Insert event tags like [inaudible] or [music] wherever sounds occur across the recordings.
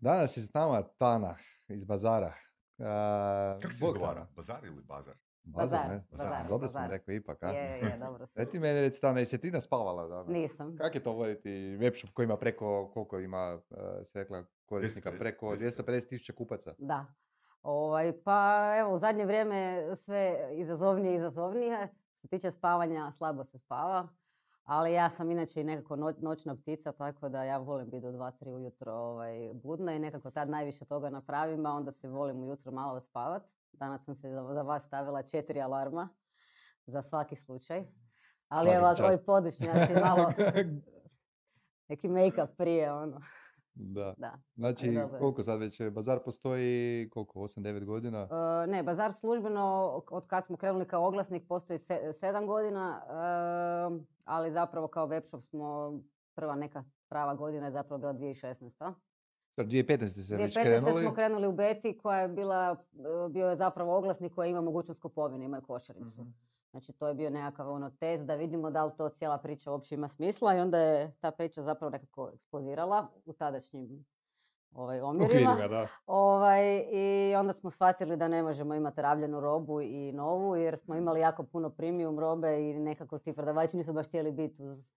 Danas je s nama Tana iz Bazara. Uh, Kako se izgovara? Bazar ili bazar? Bazar, Bazar, ne? bazar, Dobro sam bazar. rekao ipak, a? Je, je, dobro si. Daj ti meni reci, Tana, jesi ti spavala danas? Nisam. Kako je to voditi web shop koji ima preko, koliko ima, uh, se rekla, korisnika? 250, Preko 250. 250 tisuća kupaca. Da. Ovaj, pa evo, u zadnje vrijeme sve izazovnije i izazovnije. Što se tiče spavanja, slabo se spava. Ali ja sam inače i nekako no- noćna ptica, tako da ja volim biti do 2-3 ujutro ovaj, budna i nekako tad najviše toga napravim, a onda se volim ujutro malo odspavat. Danas sam se za vas stavila četiri alarma za svaki slučaj. Ali evo, ovi čast. podišnjaci malo, [laughs] neki make-up prije, ono, da. da. Znači, dobro je. koliko sad već, Bazar postoji, koliko, 8-9 godina? E, ne, Bazar službeno, od kad smo krenuli kao oglasnik, postoji se, sedam godina, e, ali zapravo kao webshop smo, prva neka prava godina je zapravo bila 2016. 2015. ste već 2015. krenuli. smo krenuli u Beti koja je bila, e, bio je zapravo oglasnik koji ima mogućnost kupovine, ima i košaricu. Mhm. Znači to je bio nekakav ono test da vidimo da li to cijela priča uopće ima smisla i onda je ta priča zapravo nekako eksplodirala u tadašnjim ovaj, omjerima. Da. Ovaj, I onda smo shvatili da ne možemo imati rabljenu robu i novu jer smo imali jako puno premium robe i nekako ti prodavači nisu baš htjeli biti uz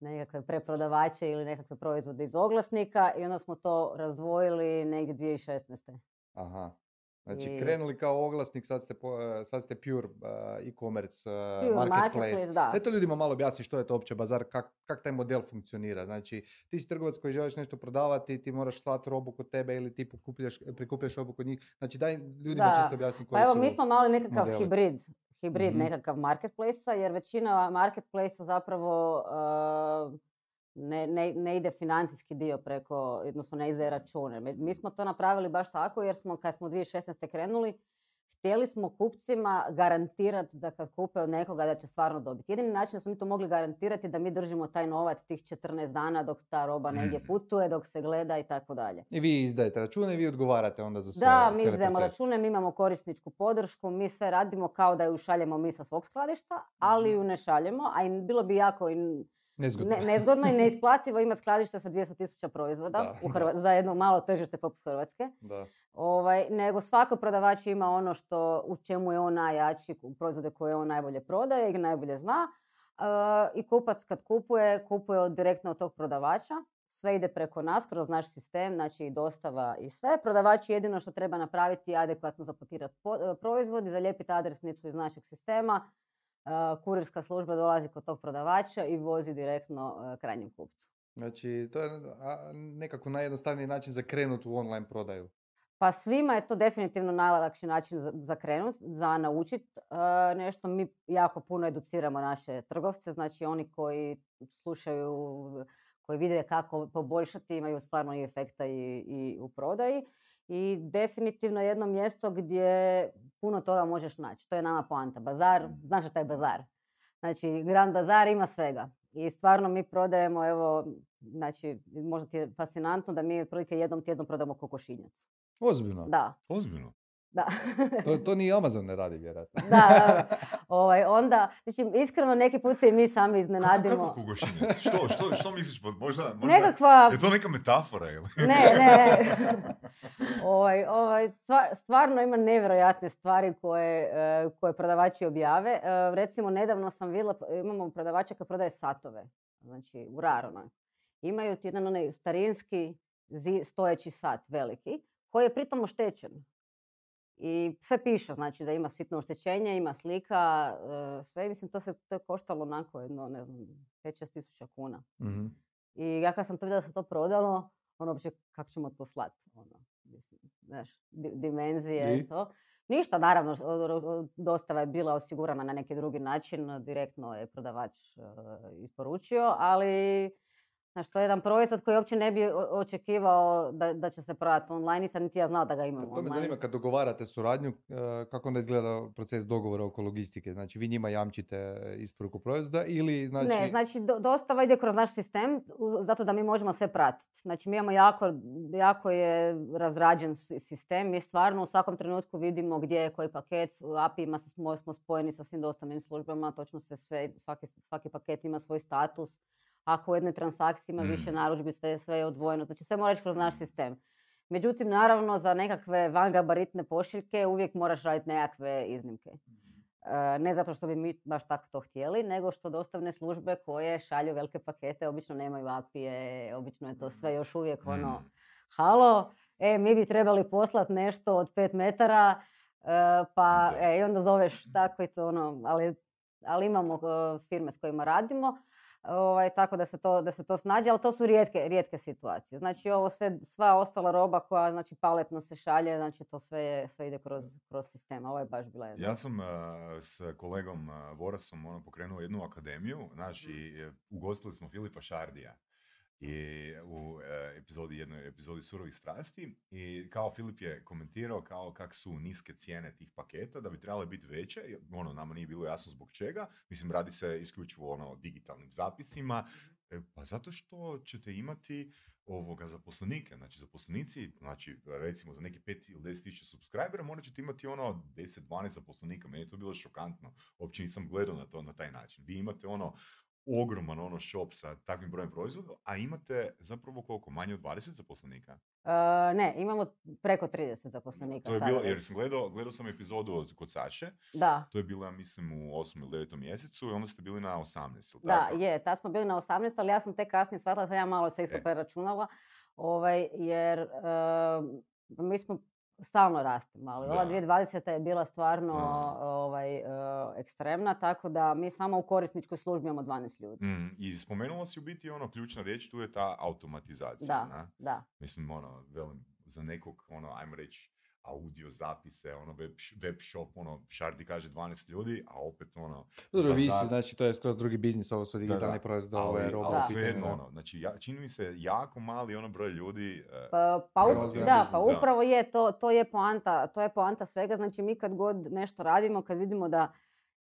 nekakve preprodavače ili nekakve proizvode iz oglasnika i onda smo to razdvojili negdje 2016. Aha. Znači, I- krenuli kao oglasnik, sad ste, eh, sad ste pure eh, e-commerce, eh, Pure marketplace. marketplace, da. Eto ljudima malo objasni što je to uopće bazar, kak, kak taj model funkcionira. Znači, ti si trgovac koji želiš nešto prodavati, ti moraš slati robu kod tebe ili ti prikupljaš robu kod njih. Znači, daj ljudima Da. čisto objasni koji Pa evo, su... mi smo mali nekakav modeli. hibrid, hibrid Mhm. nekakav marketplace jer većina marketplace zapravo uh, ne, ne, ne ide financijski dio preko, odnosno ne izdaje račune. Mi- smo to napravili baš tako jer smo, kad smo 2016. krenuli, htjeli smo kupcima garantirati da kad kupe od nekoga da će stvarno dobiti. Jedini način da smo mi to mogli garantirati da mi držimo taj novac tih 14 dana dok ta roba negdje putuje, dok se gleda i tako dalje. I vi izdajete račune i vi odgovarate onda za sve Da, mi izdajemo račune, mi imamo korisničku podršku, mi sve radimo kao da ju šaljemo mi sa svog skladišta, ali Mhm. ju ne šaljemo, a i bilo bi jako i Nezgodno. ne- nezgodno i neisplativo imati skladište sa 200.000 proizvoda Da, u da. Hrva- za jedno malo tržište poput Hrvatske. Da. Ovaj, nego svako prodavač ima ono što, u čemu je on najjači, proizvode koje on najbolje prodaje i najbolje zna. E, I kupac kad kupuje, kupuje od, direktno od tog prodavača. Sve ide preko nas, kroz naš sistem, znači i dostava i sve. Prodavač jedino što treba napraviti je adekvatno zapakirati po- e, proizvod i zalijepiti adresnicu iz našeg sistema. E, Kurirska služba dolazi kod tog prodavača i vozi direktno e, krajnjem kupcu. Znači, to je nekako najjednostavniji način za krenut u online prodaju. Pa svima je to definitivno najlakši način za, za krenut, za naučit e, nešto. Mi jako puno educiramo naše trgovce, znači oni koji slušaju, koji vide kako poboljšati, imaju stvarno i efekta i, i u prodaji. I definitivno jedno mjesto gdje puno toga možeš naći. To je nama poanta. Bazar, znaš šta je bazar? Znači, Grand Bazar ima svega. I stvarno mi prodajemo, evo, znači, možda ti je fascinantno da mi otprilike jednom tjednom prodamo kokošinjac. Ozbiljno. Da, Ozbiljno. Da. To, to ni Amazon ne radi, vjerojatno. da, da. Ovaj, onda, mislim, iskreno neki put se i mi sami Kako, iznenadimo. kako kokošinjac? Što, što, što misliš? pod- Možda, možda Nekakva, je to neka metafora ili? ne, ne. ovaj, ovaj, stvar- stvarno ima nevjerojatne stvari koje, e, koje prodavači objave. E, recimo, nedavno sam vidjela, imamo prodavača koji prodaje satove, znači u Rarona. Imaju ti jedan onaj starinski zi- stojeći sat veliki, koji je pritom oštećen. I sve piše, znači da ima sitno oštećenje, ima slika, e, sve. Mislim, to se to je koštalo onako jedno, ne znam, 5-6 tisuća kuna. Mhm. I ja kad sam to vidjela da se to prodalo, ono uopće kako ćemo to slat, ono, mislim, znaš, di- dimenzije I? to. Ništa, naravno, dostava je bila osigurana na neki drugi način, direktno je prodavač e, isporučio, ali Znači, to je jedan proizvod koji uopće ne bi očekivao da, da će se prodati online, nisam niti ja znala da ga imamo To me online. zanima kad dogovarate suradnju, e, kako onda izgleda proces dogovora oko logistike? Znači vi njima jamčite isporuku proizvoda ili znači... Ne, znači do- dostava ide kroz naš sistem zato da mi možemo sve pratiti. Znači mi imamo jako, jako je razrađen si- sistem. Mi stvarno u svakom trenutku vidimo gdje je koji paket. U API-ima smo spojeni sa svim dostavnim službama. Točno se sve, svaki, svaki paket ima svoj status. Ako u jednoj transakciji ima više Mm. narudžbi, sve, sve je odvojeno. Znači sve mora ići kroz naš sistem. Međutim, naravno, za nekakve vangabaritne pošiljke uvijek moraš raditi nekakve iznimke. E, ne zato što bi mi baš tako to htjeli, nego što dostavne službe koje šalju velike pakete, obično nemaju apije, obično je to sve još uvijek ono, Mm. halo, e, mi bi trebali poslati nešto od 5 metara, e, pa e, i onda zoveš tako i to ono, ali, ali imamo e, firme s kojima radimo, ovaj, tako da se, to, da se to snađe, ali to su rijetke, rijetke situacije. Znači ovo sve, sva ostala roba koja znači paletno se šalje, znači to sve, je, sve ide kroz, kroz sistem, ovo je baš bila jedna. Ja sam uh, s kolegom uh, Vorasom ono, pokrenuo jednu akademiju, znači e, ugostili smo Filipa Šardija i u e, epizodi, jednoj epizodi Surovih strasti i kao Filip je komentirao kao kak su niske cijene tih paketa da bi trebale biti veće, ono nama nije bilo jasno zbog čega, mislim radi se isključivo ono o digitalnim zapisima, E, pa zato što ćete imati ovoga zaposlenike, znači zaposlenici, znači recimo za neki 5 ili 10 tisuća subscribera morat ćete imati ono 10-12 zaposlenika, meni je to bilo šokantno, uopće nisam gledao na to na taj način. Vi imate ono ogroman ono shop sa takvim brojem proizvoda, a imate zapravo koliko, manje od 20 zaposlenika? E, ne, imamo preko 30 zaposlenika. To je bilo, jer sam gledao, gledao sam epizodu od, kod Saše, Da, to je bilo, ja mislim, u 8. ili 9. mjesecu i onda ste bili na 18. jel da, tako? je, tad smo bili na 18, ali ja sam tek kasnije shvatila, sam ja malo se isto E. preračunala, ovaj, jer e, mi smo stalno rastemo, ali ova Da. 2020. je bila stvarno Da. ovaj, e, ekstremna, tako da mi samo u korisničkoj službi imamo 12 ljudi. Mm, I spomenula si u biti ono, ključna riječ, tu je ta automatizacija. Da, na? da. Mislim, ono, velim, za nekog, ono, ajmo reći, audio zapise, ono, web, web shop, ono, Šardi kaže 12 ljudi, a opet, ono, Dobro, vi bazar- si, znači to je skroz drugi biznis, ovo su digitalni da. proizvodi, ovo je roba. ali u Da. svejedno, da. ono, znači, ja, čini mi se jako mali ono broj ljudi, e, Pa, pa ozbiljan da, biznis, pa da. upravo je to, to je poanta, to je poanta svega. Znači mi kad god nešto radimo, kad vidimo da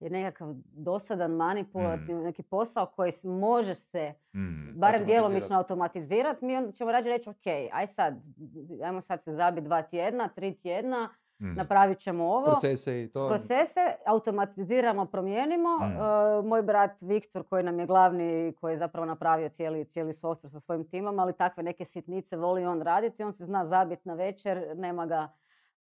je nekakav dosadan, manipulativni, neki posao koji može se mm, barem djelomično Automatizirati. mi onda ćemo rađe reći, ok, aj sad, ajmo sad se zabiti dva tjedna, tri tjedna, mm, napravit ćemo ovo. Procese i to. Procese automatiziramo, promijenimo. Mm. E, moj brat Viktor koji nam je glavni, koji je zapravo napravio cijeli, cijeli software sa svojim timom, ali takve neke sitnice voli on raditi. On se zna zabit na večer, nema ga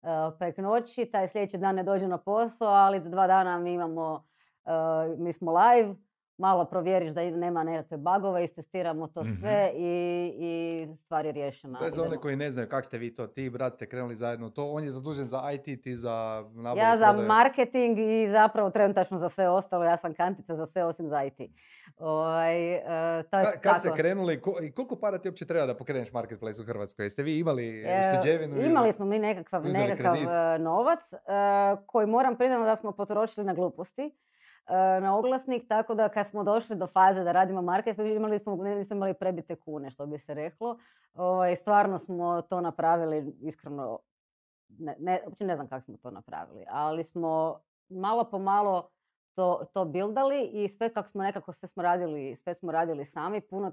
e, prek noći, taj sljedeći dan ne dođe na posao, ali za dva dana mi imamo, e, mi smo live, malo provjeriš da nema nekakve bagove, istestiramo to Mhm. sve i, i stvar je riješena. To je za one koji ne znaju kak ste vi to, ti brat ste krenuli zajedno to, on je zadužen za IT, ti za nabavu Ja za prodaju. marketing i zapravo trenutačno za sve ostalo, ja sam kantica za sve osim za IT. Ovaj, e, to je Ka- Kad ste krenuli, ko- i koliko para ti uopće treba da pokreneš marketplace u Hrvatskoj? Jeste vi imali E, šteđevinu? ili- Imali smo mi nekakav, nekakav e, novac e, koji moram priznati da smo potrošili na gluposti na oglasnik, tako da kad smo došli do faze da radimo market, imali smo, nismo imali prebite kune, što bi se reklo. Ovaj, stvarno smo to napravili, iskreno, ne, ne, uopće ne znam kako smo to napravili, ali smo malo po malo to, to bildali i sve kako smo nekako, sve smo radili, sve smo radili sami, puno,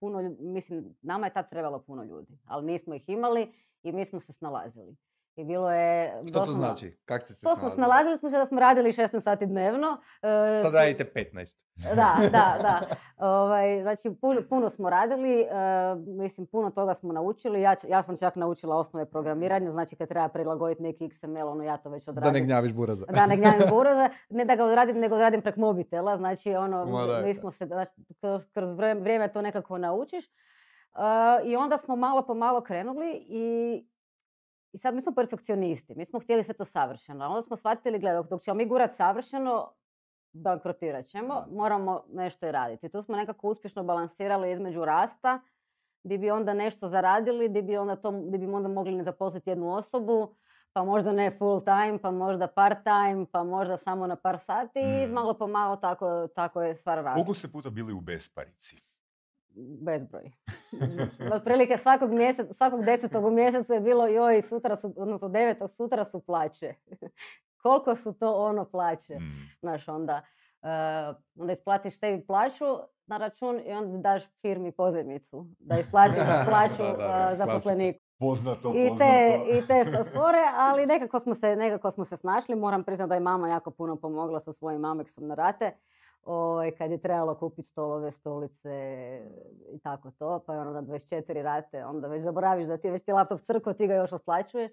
puno, mislim, nama je tad trebalo puno ljudi, ali nismo ih imali i mi smo se snalazili. I bilo je... Što to doslovno- znači? Kak ste se To smo snalazili? smo se da smo radili 16 sati dnevno. e, Sad radite 15. da, da, [laughs] da. Ovaj, znači, pu- puno smo radili, e, mislim, puno toga smo naučili. Ja, ja sam čak naučila osnove programiranja, znači kad treba prilagoditi neki XML, ono ja to već Da odradim. ne gnjaviš buraza. Da, ne gnjavim [laughs] buraze, ne da ga odradim, nego odradim prek mobitela, znači ono, Ma da, mi da. smo se, znači, kroz, vrijeme to nekako naučiš. E, I onda smo malo po malo krenuli i, i sad mi smo perfekcionisti, mi smo htjeli sve to savršeno, onda smo shvatili, gledaj, dok- ćemo mi gurat savršeno, bankrotirat ćemo, moramo nešto i raditi. Tu smo nekako uspješno balansirali između rasta, gdje bi onda nešto zaradili, gdje bi onda, to, gdje bi onda mogli zaposliti jednu osobu, pa možda ne full time, pa možda part time, pa možda samo na par sati i Mm. malo po malo tako, tako je stvar rasla. koliko ste puta bili u besparici? Bezbroj. [laughs] Otprilike svakog, mjesec, svakog desetog u mjesecu je bilo joj, sutra su, odnosno devetog, sutra su plaće. [laughs] Koliko su to ono plaće? Mm. Znaš, onda, eh, onda isplatiš sebi plaću na račun i onda daš firmi pozemicu da isplatiš [laughs] plaću klasika. zaposleniku. Poznato, I poznato. te, I te fore, ali nekako smo, se, nekako smo se snašli. Moram priznati da je mama jako puno pomogla sa svojim Amexom na rate. Ovaj, kad je trebalo kupiti stolove, stolice i tako to, pa je ono na 24 rate, onda već zaboraviš da ti je već ti laptop crko, ti ga još otplaćuješ,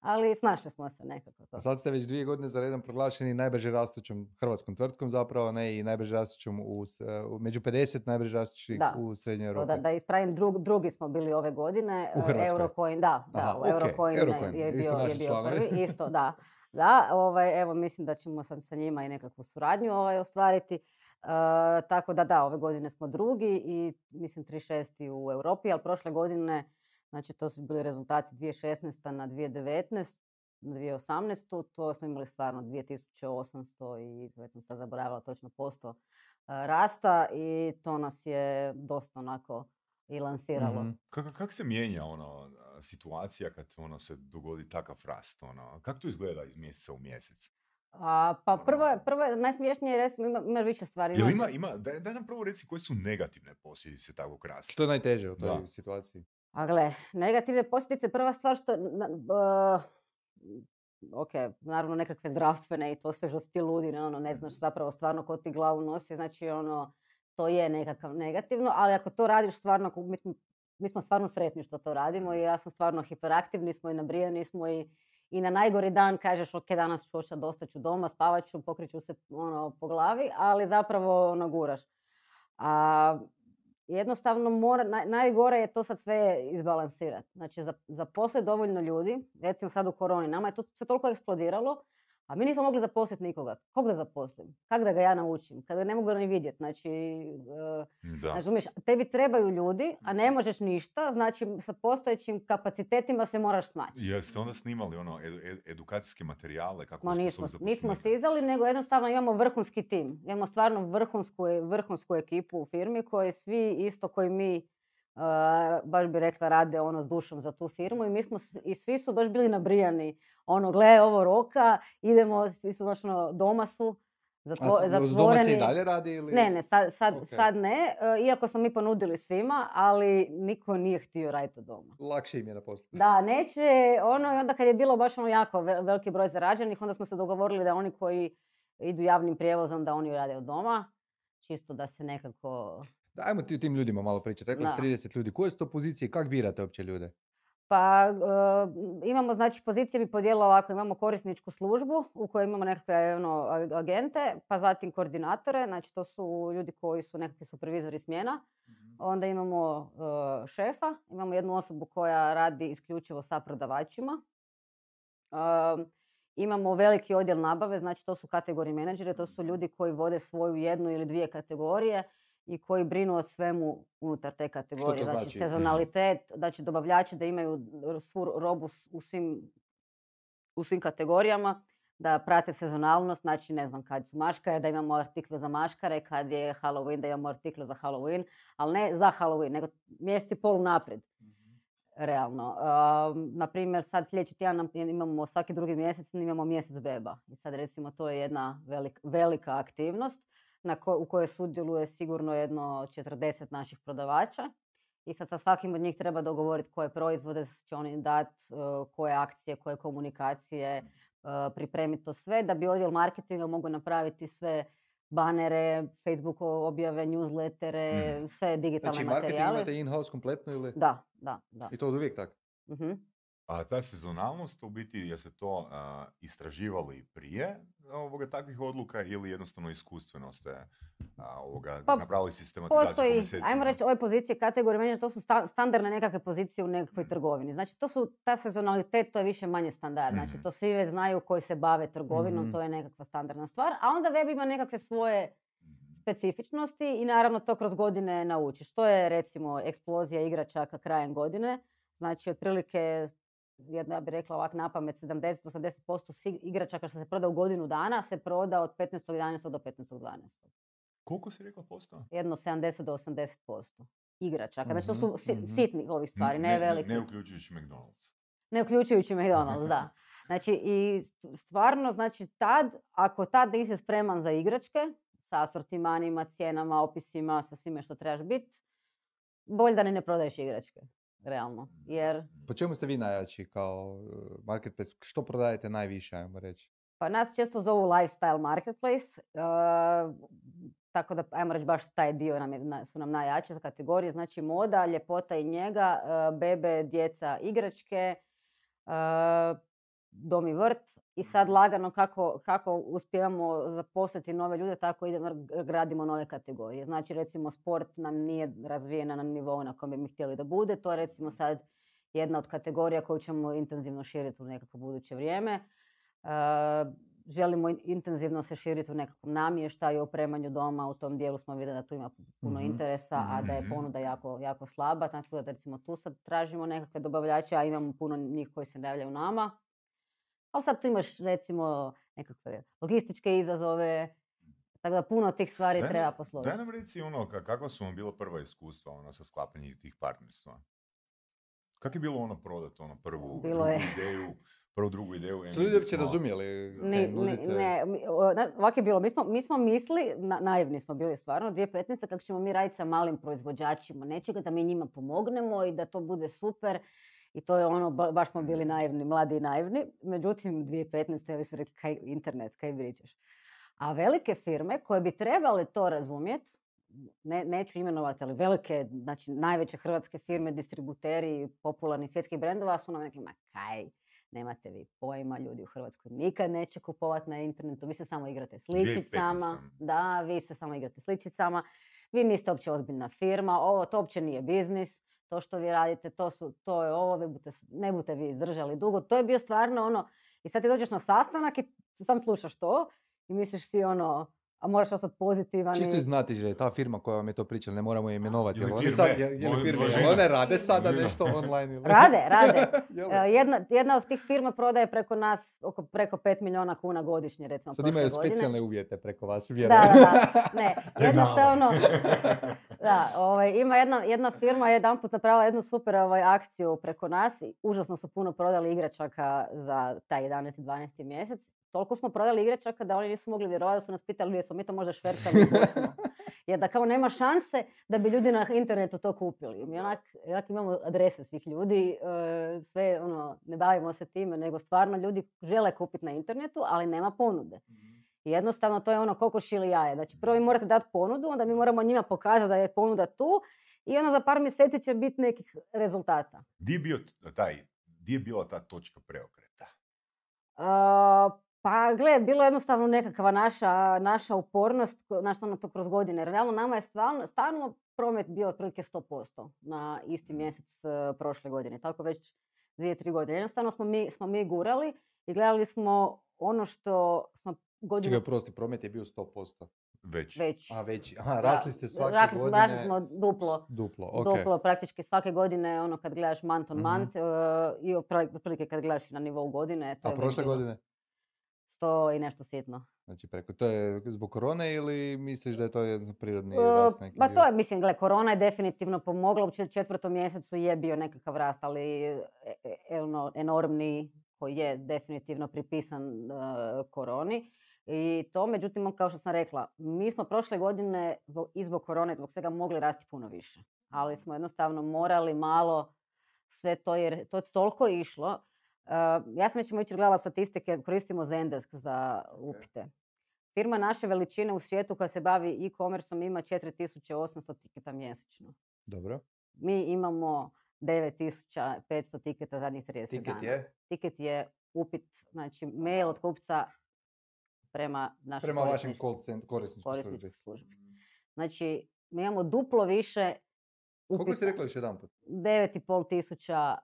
ali snašli smo se nekako. To. A sad ste već dvije godine za redom proglašeni najbrže rastućom hrvatskom tvrtkom zapravo, ne i najbrže rastućom u, e, među 50 najbrže rastućih Da. u Srednjoj Europi. Da, da ispravim, drug, drugi smo bili ove godine. U Hrvatskoj? Eurocoin, da, da, Aha, u Eurocoin, je- Eurocoin, je bio, je bio prvi. Isto, da. Da, ovaj, evo mislim da ćemo sad sa njima i nekakvu suradnju ovaj, ostvariti. E, tako da da, ove godine smo drugi i mislim 36. u Europi, ali prošle godine, znači to su bili rezultati 2016. na 2019. Na 2018. to smo imali stvarno 2800 i već sam sad zaboravila točno posto e, rasta i to nas je dosta onako i lansiralo. Mhm. Kako kak se mijenja ono situacija kad ono se dogodi takav rast? Ono? Kako to izgleda iz mjeseca u mjesec? A, pa prvo, je- prvo je najsmiješnije je recimo ima, ima više stvari. Jel ima, ima, daj, daj nam prvo reci koje su negativne posljedice takvog rasta. Što je najteže u toj Da. situaciji? A gle, negativne posljedice, prva stvar što, na- b- ok, naravno nekakve zdravstvene i to sve što ti ludi, ne, ono, ne znaš zapravo stvarno ko ti glavu nosi, znači ono, to je nekakav negativno, ali ako to radiš stvarno, mi smo, mi smo stvarno sretni što to radimo i ja sam stvarno hiperaktivni smo i nabrijani smo i, i na najgori dan kažeš ok, danas ću ošat, dosta ću doma, spavat ću, pokrit ću se ono, po glavi, ali zapravo ono, guraš. A jednostavno mora, naj, najgore je to sad sve izbalansirati. Znači, za, zaposlit dovoljno ljudi, recimo sad u koroni, nama je to se toliko eksplodiralo, a mi nismo mogli zaposliti nikoga. Kog da zaposlim? Kak da ga ja naučim? Kada ne mogu ni vidjeti. Znači, e, Da. razumiješ, tebi trebaju ljudi, a ne možeš ništa, znači sa postojećim kapacitetima se moraš snaći. Jeste onda snimali ono ed- edukacijske materijale kako Ma nismo, nismo stizali, nego jednostavno imamo vrhunski tim. Imamo stvarno vrhunsku, vrhunsku ekipu u firmi koji svi isto koji mi, baš bi rekla, rade ono s dušom za tu firmu i mi smo, i svi su baš bili nabrijani. Ono, gle, ovo roka, idemo, svi su znači doma su, A zatvo, s- zatvoreni. doma se i dalje radi ili? Ne, ne, sad, sad, Ok. sad ne, iako smo mi ponudili svima, ali niko nije htio raditi od doma. Lakše im je na poslu. Da, neće, ono, i onda kad je bilo baš ono jako ve- veliki broj zarađenih, onda smo se dogovorili da oni koji idu javnim prijevozom, da oni rade od doma, čisto da se nekako... Dajmo ti o tim ljudima malo pričati. Rekla si Da. 30 ljudi. Koje su to pozicije? Kak birate uopće ljude? Pa imamo, znači, pozicije bi podijelila ovako, imamo korisničku službu u kojoj imamo nekakve ono, agente, pa zatim koordinatore, znači to su ljudi koji su nekakvi supervizori smjena. Onda imamo šefa, imamo jednu osobu koja radi isključivo sa prodavačima. Imamo veliki odjel nabave, znači to su kategoriji menadžeri, to su ljudi koji vode svoju jednu ili dvije kategorije i koji brinu o svemu unutar te kategorije. znači znači? sezonalitet, znači dobavljači da imaju svu robu u svim, u svim kategorijama, da prate sezonalnost, znači ne znam kad su maškare, da imamo artikle za maškare, kad je Halloween, da imamo artikle za Halloween, ali ne za Halloween, nego mjesec i pol naprijed realno. Um, na primjer, sad sljedeći tjedan imamo svaki drugi mjesec, imamo mjesec beba. I sad recimo to je jedna velik- velika aktivnost na ko- u kojoj sudjeluje sigurno jedno 40 naših prodavača. I sad sa svakim od njih treba dogovoriti koje proizvode će oni dati, koje akcije, koje komunikacije, uh, pripremiti to sve, da bi odjel marketinga mogu napraviti sve banere, Facebook objave, newslettere, sve digitalne Znači, marketing materijale. imate in-house kompletno ili? Da, da, da. I to od uvijek tako? Mhm. A ta sezonalnost, u biti, je se to a, istraživali prije ovoga takvih odluka ili jednostavno iskustveno ste a, ovoga, Pa, napravili sistematizaciju po Postoji, mjesecima? ajmo reći, ove pozicije kategorije menadžera, to su sta- standardne nekakve pozicije u nekakvoj trgovini. Znači, to su, ta sezonalitet, to je više manje standard. Znači, Mhm. to svi već znaju koji se bave trgovinom, Mhm. to je nekakva standardna stvar. A onda web ima nekakve svoje Mhm. specifičnosti i naravno to kroz godine naučiš. To je recimo eksplozija igračaka krajem godine. Znači, otprilike, jedna ja bih rekla ovak na pamet, 70-80% svih igračaka što se proda u godinu dana se proda od 15.11. do 15.12. Koliko si rekla posto? Jedno 70 do 80%. igračaka. Znači to Mhm, su si- mhm. sitnih ovih stvari, ne, veliki. Ne uključujući McDonald's. Ne uključujući McDonald's, da. [laughs] Znači i st- stvarno, znači tad, ako tad nisi spreman za igračke, sa asortimanima, cijenama, opisima, sa svime što trebaš biti, bolje da ne prodaješ igračke, realno. Jer Po čemu ste vi najjači kao uh, marketplace? Što prodajete najviše, ajmo reći? Pa nas često zovu lifestyle marketplace, uh, tako da ajmo reći baš taj dio nam je, na- su nam najjače za kategorije, znači moda, ljepota i njega, uh, bebe, djeca, igračke, uh, dom i vrt i sad lagano kako, kako uspijevamo zaposliti nove ljude, tako idemo, gradimo nove kategorije. Znači recimo sport nam nije razvijena na nivou na kojem bi mi htjeli da bude, to je recimo sad jedna od kategorija koju ćemo intenzivno širiti u nekako buduće vrijeme. Uh, želimo in- intenzivno se širiti u nekakvom namještaju, opremanju doma, u tom dijelu smo vidjeli da tu ima puno Mhm, interesa, a da je mhm. ponuda jako, jako slaba, tako da recimo tu sad tražimo nekakve dobavljače, a imamo puno njih koji se javljaju nama. Ali sad tu imaš recimo nekakve logističke izazove, tako da puno tih stvari Daj treba posložiti. Daj nam reci ono, ka- kakva su vam bila prva iskustva ono, sa sklapanjem tih partnerstva? Kako je bilo ono prodat, ono prvu, Bilo drugu je. ideju, prvu, drugu ideju? [laughs] Su ljudi uopće razumjeli? Ni- nudite? ne, mi- o, na- ovak je bilo, mi smo, mi smo mislili, na, naivni smo bili stvarno, 2015. kako ćemo mi raditi sa malim proizvođačima nečega, da mi njima pomognemo i da to bude super. I to je ono, ba- baš smo bili naivni, mladi i naivni. Međutim, 2015. ovi su rekli, kaj internet, kaj pričaš. A velike firme koje bi trebale to razumjeti, ne, neću imenovati, ali velike, znači najveće hrvatske firme, distributeri popularnih svjetskih brendova su nam rekli, ma kaj, nemate vi pojma, ljudi u Hrvatskoj nikad neće kupovati na internetu, vi se samo igrate s 2015. ličicama, da, vi se samo igrate s ličicama, vi niste uopće ozbiljna firma, ovo to uopće nije biznis, to što vi radite, to, su, to je ovo, vi budete, s- ne budete vi izdržali dugo, to je bio stvarno ono, i sad ti dođeš na sastanak i sam slušaš to i misliš si ono, a moraš ostati pozitivan. Čisto i- znati že ta firma koja vam je to pričala, ne moramo je imenovati. Ili jel oni firme, sad, je, je li firme, jel i one rade sada nešto online? Ili? Rade, rade. [laughs] Jedna, jedna od tih firma prodaje preko nas oko preko 5 milijuna kuna godišnje, recimo, Sad imaju godine. specijalne uvjete preko vas, Da, vjerujem. da, da. Ne, Penale. jednostavno, [laughs] da, ovaj, ima jedna, jedna firma je jedanput napravila jednu super ovaj, akciju preko nas. Užasno su puno prodali igračaka za taj 11. i 12. mjesec. Toliko smo prodali igračaka da oni nisu mogli vjerovati da su nas pitali gdje smo mi to možda švercali. [laughs] Jer da kao nema šanse da bi ljudi na internetu to kupili. Mi onak, onak imamo adrese svih ljudi, e, sve ono, ne bavimo se time, nego stvarno ljudi žele kupiti na internetu, ali nema ponude. I jednostavno to je ono kokoš ili jaje. Znači prvo vi morate dati ponudu, onda mi moramo njima pokazati da je ponuda tu i onda za par mjeseci će biti nekih rezultata. Di je bio taj, di je bila ta točka preokreta? A, pa gle, bilo je jednostavno nekakva naša, naša upornost, znaš ono to kroz godine. Realno nama je stvarno, stalno promet bio otprilike 100% na isti mjesec e, prošle godine. Tako već dvije, tri godine. Jednostavno smo mi, smo mi gurali i gledali smo ono što smo godinu Čekaj, prosti, promet je bio 100%. Već. već. A veći. Aha, rasli ste svake rasli smo, godine. rasli smo duplo. Duplo, ok. Duplo praktički svake godine, ono kad gledaš month on Mhm. month e, i otprilike kad gledaš na nivou godine. To A je već prošle godine? Sto i nešto sitno. Znači preko, to je zbog korone ili misliš da je to jedan prirodni E, rast neki bio? to je, mislim, gle, korona je definitivno pomogla, u čet- četvrtom mjesecu je bio nekakav rast, ali e, e, ono, enormni koji je definitivno pripisan e, koroni. I to, međutim, kao što sam rekla, mi smo prošle godine i zbog korone, zbog svega mogli rasti puno više. Ali smo jednostavno morali malo sve to, jer to je toliko išlo. E, ja sam već jučer gledala statistike, koristimo Zendesk za upite. Firma naše veličine u svijetu koja se bavi e-commerceom ima 4800 tiketa mjesečno. Dobro. Mi imamo 9500 tiketa zadnjih 30 Tiket dana. je? Tiket je upit, znači mail od kupca prema našoj Prema vašem korisničkoj- call cent, korisničkoj službi. Znači, mi imamo duplo više upita. Koliko si rekla još jedan put? 9,5 tisuća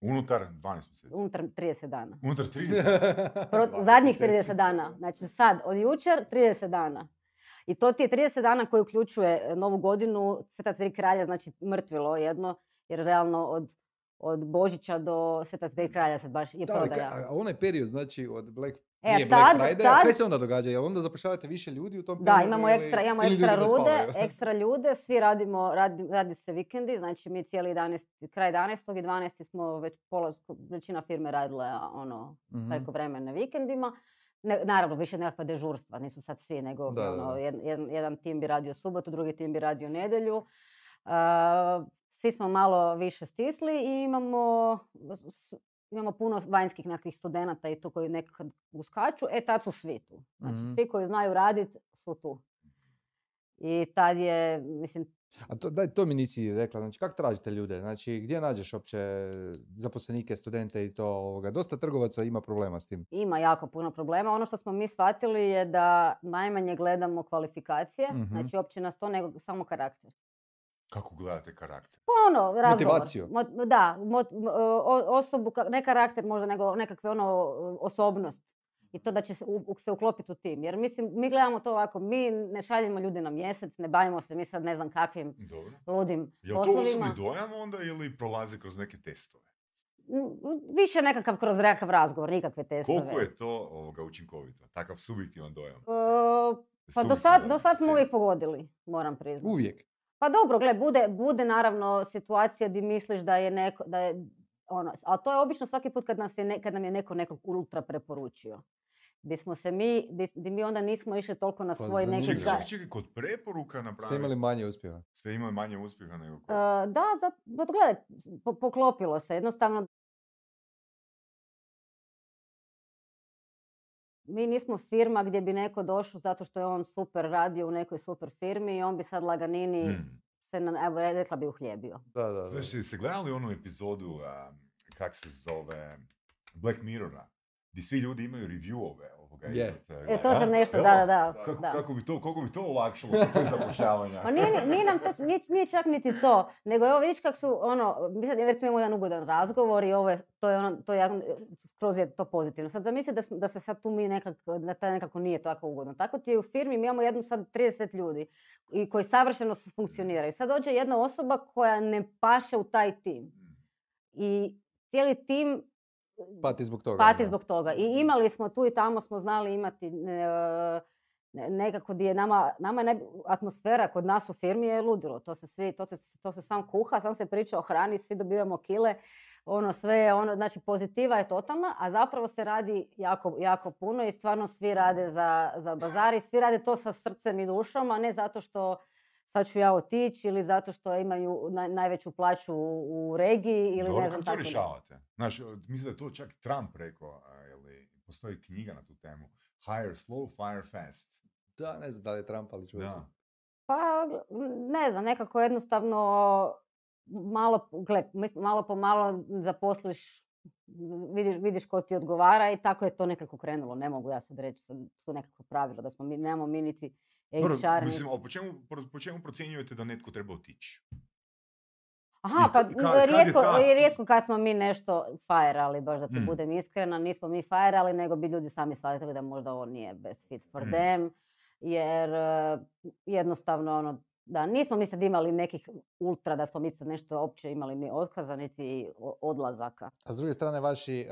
Unutar 12 mjeseci. unutar 30 dana. Unutar [laughs] 30. Pro- 12 zadnjih mjeseci. 30 dana. Znači sad, od jučer 30 dana. I to ti je 30 dana koji uključuje e, novu godinu, sveta tri kralja, znači mrtvilo jedno, jer realno od od Božića do Svetog Tri kralja sad baš je Da, prodaja. a onaj period, znači od Black, E, nije Black tad- Friday, tad- kaj se onda događa? Jel onda zapošljavate više ljudi u tom Da, periodu imamo ili- ekstra, imamo ili ekstra ljudi [laughs] ekstra ljude, svi radimo, radi, radi se vikendi, znači mi cijeli 11, kraj 11. i 12. smo već pola, većina firme radila ono, Mhm. preko vremena vikendima. Ne, naravno, više nekakva dežurstva, nisu sad svi, nego Da, da, ono, da. jed- jedan, jedan tim bi radio subotu, drugi tim bi radio nedjelju. Svi smo malo više stisli i imamo, imamo puno vanjskih nekakvih studenata i tu koji nekad uskaču, e tad su svi tu. Znači Mhm. svi koji znaju radit su tu. I tad je, mislim, A to, daj, to mi nisi rekla, znači kako tražite ljude? Znači gdje nađeš uopće zaposlenike, studente i to ovoga? Dosta trgovaca ima problema s tim. ima jako puno problema. Ono što smo mi shvatili je da najmanje gledamo kvalifikacije, Mhm. znači uopće nas to nego samo karakter. Kako gledate karakter? Pa ono, razgovor. Motivaciju. Mo- da, mot- o- osobu, ne karakter možda, nego nekakve ono osobnost. I to da će se, u- se uklopiti u tim. Jer mislim, mi gledamo to ovako, mi ne šaljemo ljude na mjesec, ne bavimo se mi sad ne znam kakvim Dobro. ludim Je li to poslovima. osobni dojam onda ili prolazi kroz neke testove? Više nekakav kroz nekakav razgovor, nikakve testove. Koliko je to ovoga, učinkovito? Takav subjektivan dojam. E, Pa do sad, do sad smo uvijek pogodili, moram priznati. Uvijek. Pa dobro, gle, bude, bude naravno situacija di misliš da je neko, da je, ono, ali to je obično svaki put kad, nas je ne- kad nam je neko nekog ultra preporučio. Gdje smo se mi, di, di mi onda nismo išli toliko na Pa svoj neki... Čekaj, čekaj, čekaj, kod preporuka napraviti... Ste imali manje uspjeha. Ste imali manje uspjeha nego kod... E, da, zato, gledaj, po- poklopilo se. Jednostavno, mi nismo firma gdje bi neko došao zato što je on super radio u nekoj super firmi i on bi sad laganini Hmm. se, na, evo, rekla bi, uhljebio. Da, da, da. Znaš, ste gledali onu epizodu, a, kak se zove, Black Mirrora, gdje svi ljudi imaju reviewove ovoga Je. iznad, E, to a? sam nešto, da, da, da. Kako, da. kako bi to, koliko bi to olakšalo proces zapošljavanja? Pa nije, ni- nije nam to, nije, nije čak niti to, nego evo vidiš kak su, ono, mi sad recimo imamo jedan ugodan razgovor i ovo je, to je ono, to je, jako- skroz je to pozitivno. Sad zamisli da, da se sad tu mi nekako, da to nekako nije tako ugodno. Tako ti je u firmi, mi imamo jednu sad 30 ljudi i koji savršeno su funkcioniraju. Sad dođe jedna osoba koja ne paše u taj tim i cijeli tim Pati zbog toga. pati da. zbog toga. I imali smo tu i tamo smo znali imati e, ne- nekako di je nama, nama je naj- atmosfera kod nas u firmi je ludilo. To se, svi, to, se, to se sam kuha, sam se priča o hrani, svi dobivamo kile, ono sve je ono, znači pozitiva je totalna, a zapravo se radi jako, jako puno i stvarno svi rade za, za bazar i svi rade to sa srcem i dušom, a ne zato što sad ću ja otići ili zato što imaju naj- najveću plaću u, u regiji ili Dobro, ne znam kako to rješavate? Znaš, mislim da je to čak Trump rekao, ili postoji knjiga na tu temu. Hire slow, fire fast. Da, ne znam da li je Trump, ali čuo sam. Pa, ne znam, nekako jednostavno malo, gle, malo po malo zaposliš, vidiš, vidiš ko ti odgovara i tako je to nekako krenulo. Ne mogu ja sad reći, su nekako pravilo da smo mi, nemamo mi niti HR. mislim, ali po čemu, po- čemu procjenjujete da netko treba otići? Aha, pa rijetko, rijetko kad smo mi nešto fajerali, baš da ti Mm. budem iskrena, nismo mi fajerali, nego bi ljudi sami shvatili da možda ovo nije best fit for Mm. them, jer eh, jednostavno ono, da nismo mi sad imali nekih ultra, da smo mi sad nešto opće imali mi otkaza, niti odlazaka. A s druge strane, vaši e,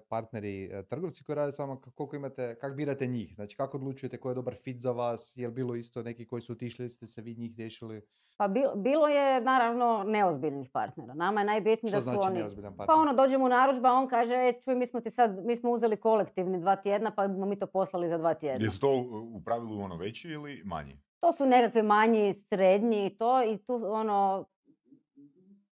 partneri, e, trgovci koji rade s vama, koliko imate, kako birate njih? Znači, kako odlučujete ko je dobar fit za vas? Je li bilo isto neki koji su otišli, ste se vi njih riješili? Pa bil- bilo je naravno neozbiljnih partnera. Nama je najbitnije da su znači oni... neozbiljan partner? Pa ono, dođemo u narudžba, on kaže, e, čuj, mi smo ti sad, mi smo uzeli kolektivni dva tjedna, pa smo mi to poslali za dva tjedna. Jesu to u- u pravilu ono veći ili manji? To su nekakvi manji, srednji i to, i tu ono,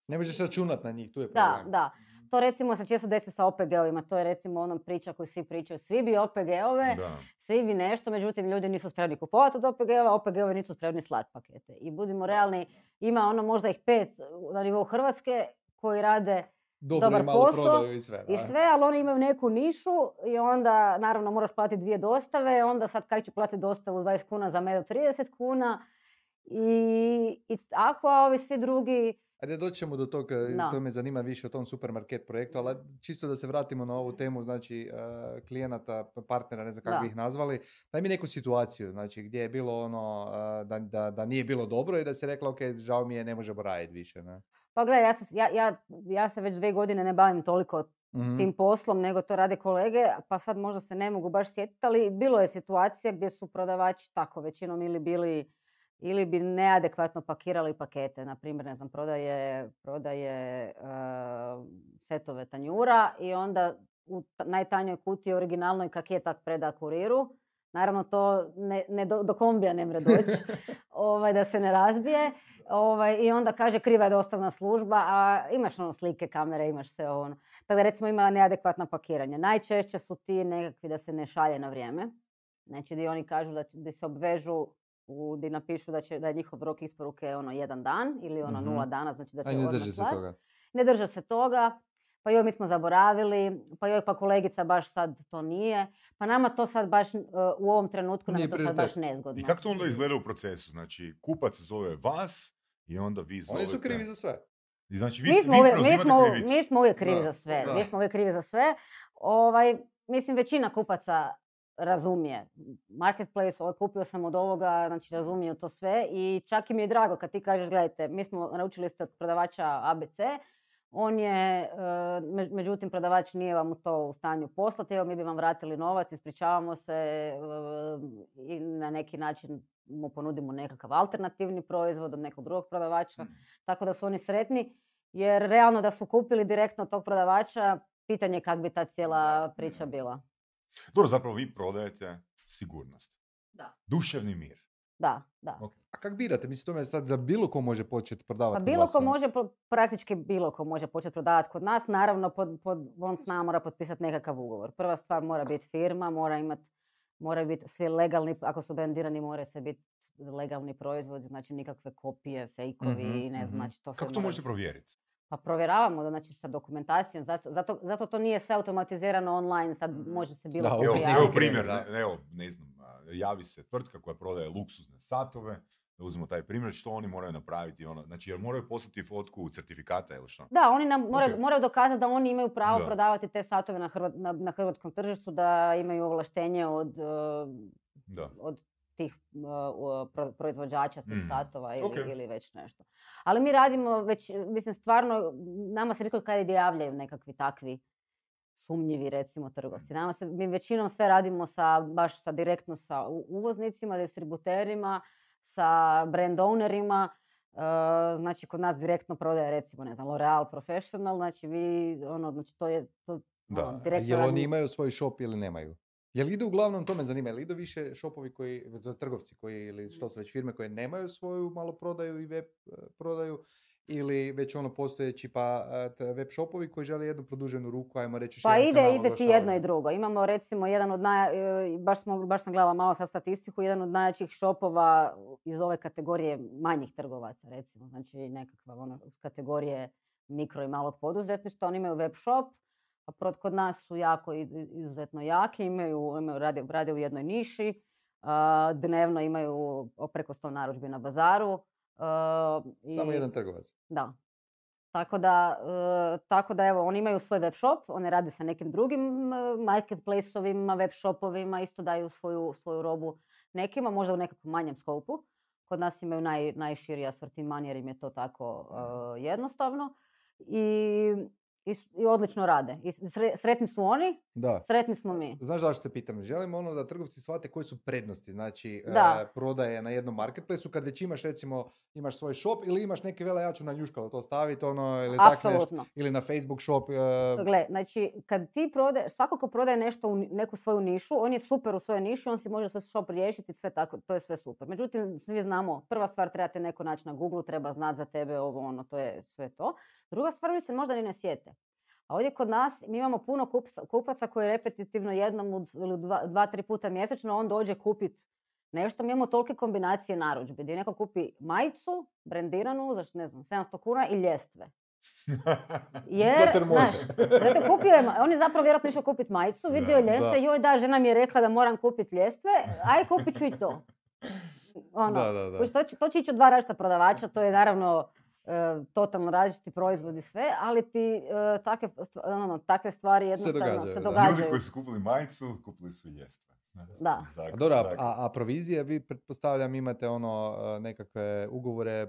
Ne možeš računat na njih, tu je da, problem. da. To recimo se često desi sa OPG-ovima, to je recimo onom priča koju svi pričaju, svi bi OPG-ove, Da. svi bi nešto, međutim ljudi nisu spremni kupovati od OPG-ova, OPG-ovi nisu spremni slati pakete. I budimo realni, ima ono možda ih pet na nivou Hrvatske koji rade Dobro Dobar posao i sve. i sve, ali oni imaju neku nišu i onda naravno moraš platiti dvije dostave, onda sad kaj ću platiti dostavu 20 kuna za medu 30 kuna i, i tako, a ovi svi drugi Ajde doći ćemo do toga, to me zanima više o tom supermarket projektu, ali čisto da se vratimo na ovu temu, znači eh, klijenata, partnera, ne znam kako bi ih nazvali, daj mi neku situaciju, znači gdje je bilo ono, eh, da, da, da nije bilo dobro i da se rekla, ok, žao mi je, ne možemo raditi više, ne? Pa gledaj, ja se, ja, ja, ja se već dvije godine ne bavim toliko Mhm. tim poslom, nego to rade kolege, pa sad možda se ne mogu baš sjetiti, ali bilo je situacija gdje su prodavači tako većinom ili bili ili bi neadekvatno pakirali pakete. Na primjer, ne znam, prodaje, prodaje e, setove tanjura i onda u ta- najtanjoj kutiji originalnoj kak je tak preda kuriru. Naravno, to ne, ne do, do kombija ne mre doći, [laughs] ovaj, da se ne razbije. Ovaj, I onda kaže kriva je dostavna služba, a imaš ono slike, kamere, imaš sve ono. Tako da recimo ima neadekvatna pakiranja. Najčešće su ti nekakvi da se ne šalje na vrijeme. Znači gdje oni kažu da, gdje se obvežu u, gdje napišu da, će, da je njihov rok isporuke ono jedan dan ili ono Mhm. nula dana, znači da će Aj, ne drži se toga. Ne drže se toga, pa joj mi smo zaboravili, pa joj pa kolegica baš sad to nije, pa nama to sad baš uh, u ovom trenutku nam Nije to sad baš nezgodno. I kako to onda izgleda u procesu? Znači, kupac zove vas i onda vi zovete... Oni su krivi za sve. I znači, vi, mi, vi smo uvijek, mi, smo, krivicu. mi smo uvijek krivi Da, za sve. da. Mi smo uvijek krivi za sve. Ovaj, mislim, većina kupaca razumije. Marketplace, ovaj, kupio sam od ovoga, znači razumiju to sve i čak im je drago kad ti kažeš, gledajte, mi smo naučili ste od prodavača ABC, on je, e, me- međutim, prodavač nije vam to u stanju poslati, evo mi bi vam vratili novac, ispričavamo se e, i na neki način mu ponudimo nekakav alternativni proizvod od nekog drugog prodavača, Mm. tako da su oni sretni, jer realno da su kupili direktno tog prodavača, pitanje je kak bi ta cijela priča bila. Dobro, zapravo vi prodajete sigurnost. Da. Duševni mir. Da, da. Ok. A kak birate? Mislim, to me sad da bilo ko može početi prodavati Pa kod bilo vas, ko ono? može, praktički bilo ko može početi prodavati kod nas. Naravno, pod, pod, on s nama mora potpisati nekakav ugovor. Prva stvar mora biti firma, mora imati, mora biti svi legalni, ako su brendirani, mora se biti legalni proizvodi, znači nikakve kopije, fejkovi, Mhm, ne znam, mhm. znači to sve Kako to možete provjeriti? Pa provjeravamo, da, znači sa dokumentacijom, zato, zato, zato to nije sve automatizirano online, sad Mhm. može se bilo Da, Evo, primjer, Da. ne, evo, ne znam, javi se tvrtka koja prodaje luksuzne satove, da uzmemo taj primjer, što oni moraju napraviti, ono, znači, jer moraju poslati fotku certifikata ili što? Da, oni nam moraju, Ok. moraju dokazati da oni imaju pravo Da. prodavati te satove na, hrva- na, na hrvatskom tržištu, da imaju ovlaštenje od, eh, Da. od tih u- pro- proizvođača tih Mhm. satova ili, Ok. ili već nešto. Ali mi radimo već, mislim stvarno, nama se rekao kada javljaju nekakvi takvi sumnjivi recimo trgovci. Nama se, mi većinom sve radimo sa, baš sa direktno sa uvoznicima, distributerima, sa brand ownerima, e, znači kod nas direktno prodaje recimo, ne znam, L'Oreal Professional, znači vi, ono, znači to je, to, Da. ono, direktno Jel oni radimo- imaju svoj shop ili nemaju? Jel idu uglavnom, to me zanima, jel idu više shopovi koji, za trgovci koji, ili što su već firme koje nemaju svoju malo prodaju i web e, prodaju, ili već ono postojeći pa e, web shopovi koji žele jednu produženu ruku, ajmo reći Pa ide, kanal ide ti jedno i drugo. Imamo recimo jedan od naj, e, baš, smo, baš sam gledala malo sa statistiku, jedan od najjačih shopova iz ove kategorije manjih trgovaca recimo, znači nekakva ono kategorije mikro i malog poduzetništva, oni imaju web shop, a kod nas su jako izuzetno jaki, imaju, imaju rade, rade u jednoj niši, dnevno imaju preko 100 narudžbi na bazaru. A, Samo jedan trgovac. da. Tako da, e, tako da evo, oni imaju svoj web shop, oni rade sa nekim drugim e, marketplace-ovima, web shopovima, isto daju svoju, svoju robu nekima, možda u nekakvom manjem skopu. Kod nas imaju naj, najširi asortiman jer im je to tako e, jednostavno. I, i, i odlično rade. I sre- sretni su oni, Da. sretni smo mi. Znaš zašto te pitam? Želimo ono da trgovci shvate koje su prednosti, znači e, Da. prodaje na jednom marketplaceu kad već imaš recimo, imaš svoj shop ili imaš neki vele ja ću na njuškalo to staviti ono ili tak Apsolutno. ili na Facebook shop. e, Gle, znači, kad ti prodaje, svako ko prodaje nešto u neku svoju nišu, on je super u svojoj niši, on si može svoj shop riješiti, sve tako, to je sve super. Međutim, svi znamo, prva stvar trebate neko naći na Google, treba znati za tebe ovo, ono, to je sve to. Druga stvar, oni se možda ni ne sjete. A ovdje kod nas mi imamo puno kupca- kupaca koji repetitivno jednom u- ili dva, dva, tri puta mjesečno on dođe kupit nešto. Mi imamo tolike kombinacije narudžbe gdje neko kupi majicu, brendiranu, za ne znam, 700 kuna i ljestve. [laughs] Jer, Zato znaš, zato kupio je, on je zapravo vjerojatno išao kupiti majicu, vidio je ljestve, joj da, žena mi je rekla da moram kupiti ljestve, aj kupit ću i to. [laughs] Ono, Da, da, da. to, će- to će ići od dva različita prodavača, to je naravno totalno različiti proizvodi sve, ali ti e, takve, ono, takve stvari jednostavno događaju, se da. Ljudi događaju. koji su kupili majicu, kupili su i ljestve. Da. Zakon- A dobro, a, zakon. a, a provizije, vi pretpostavljam imate ono e, nekakve ugovore e,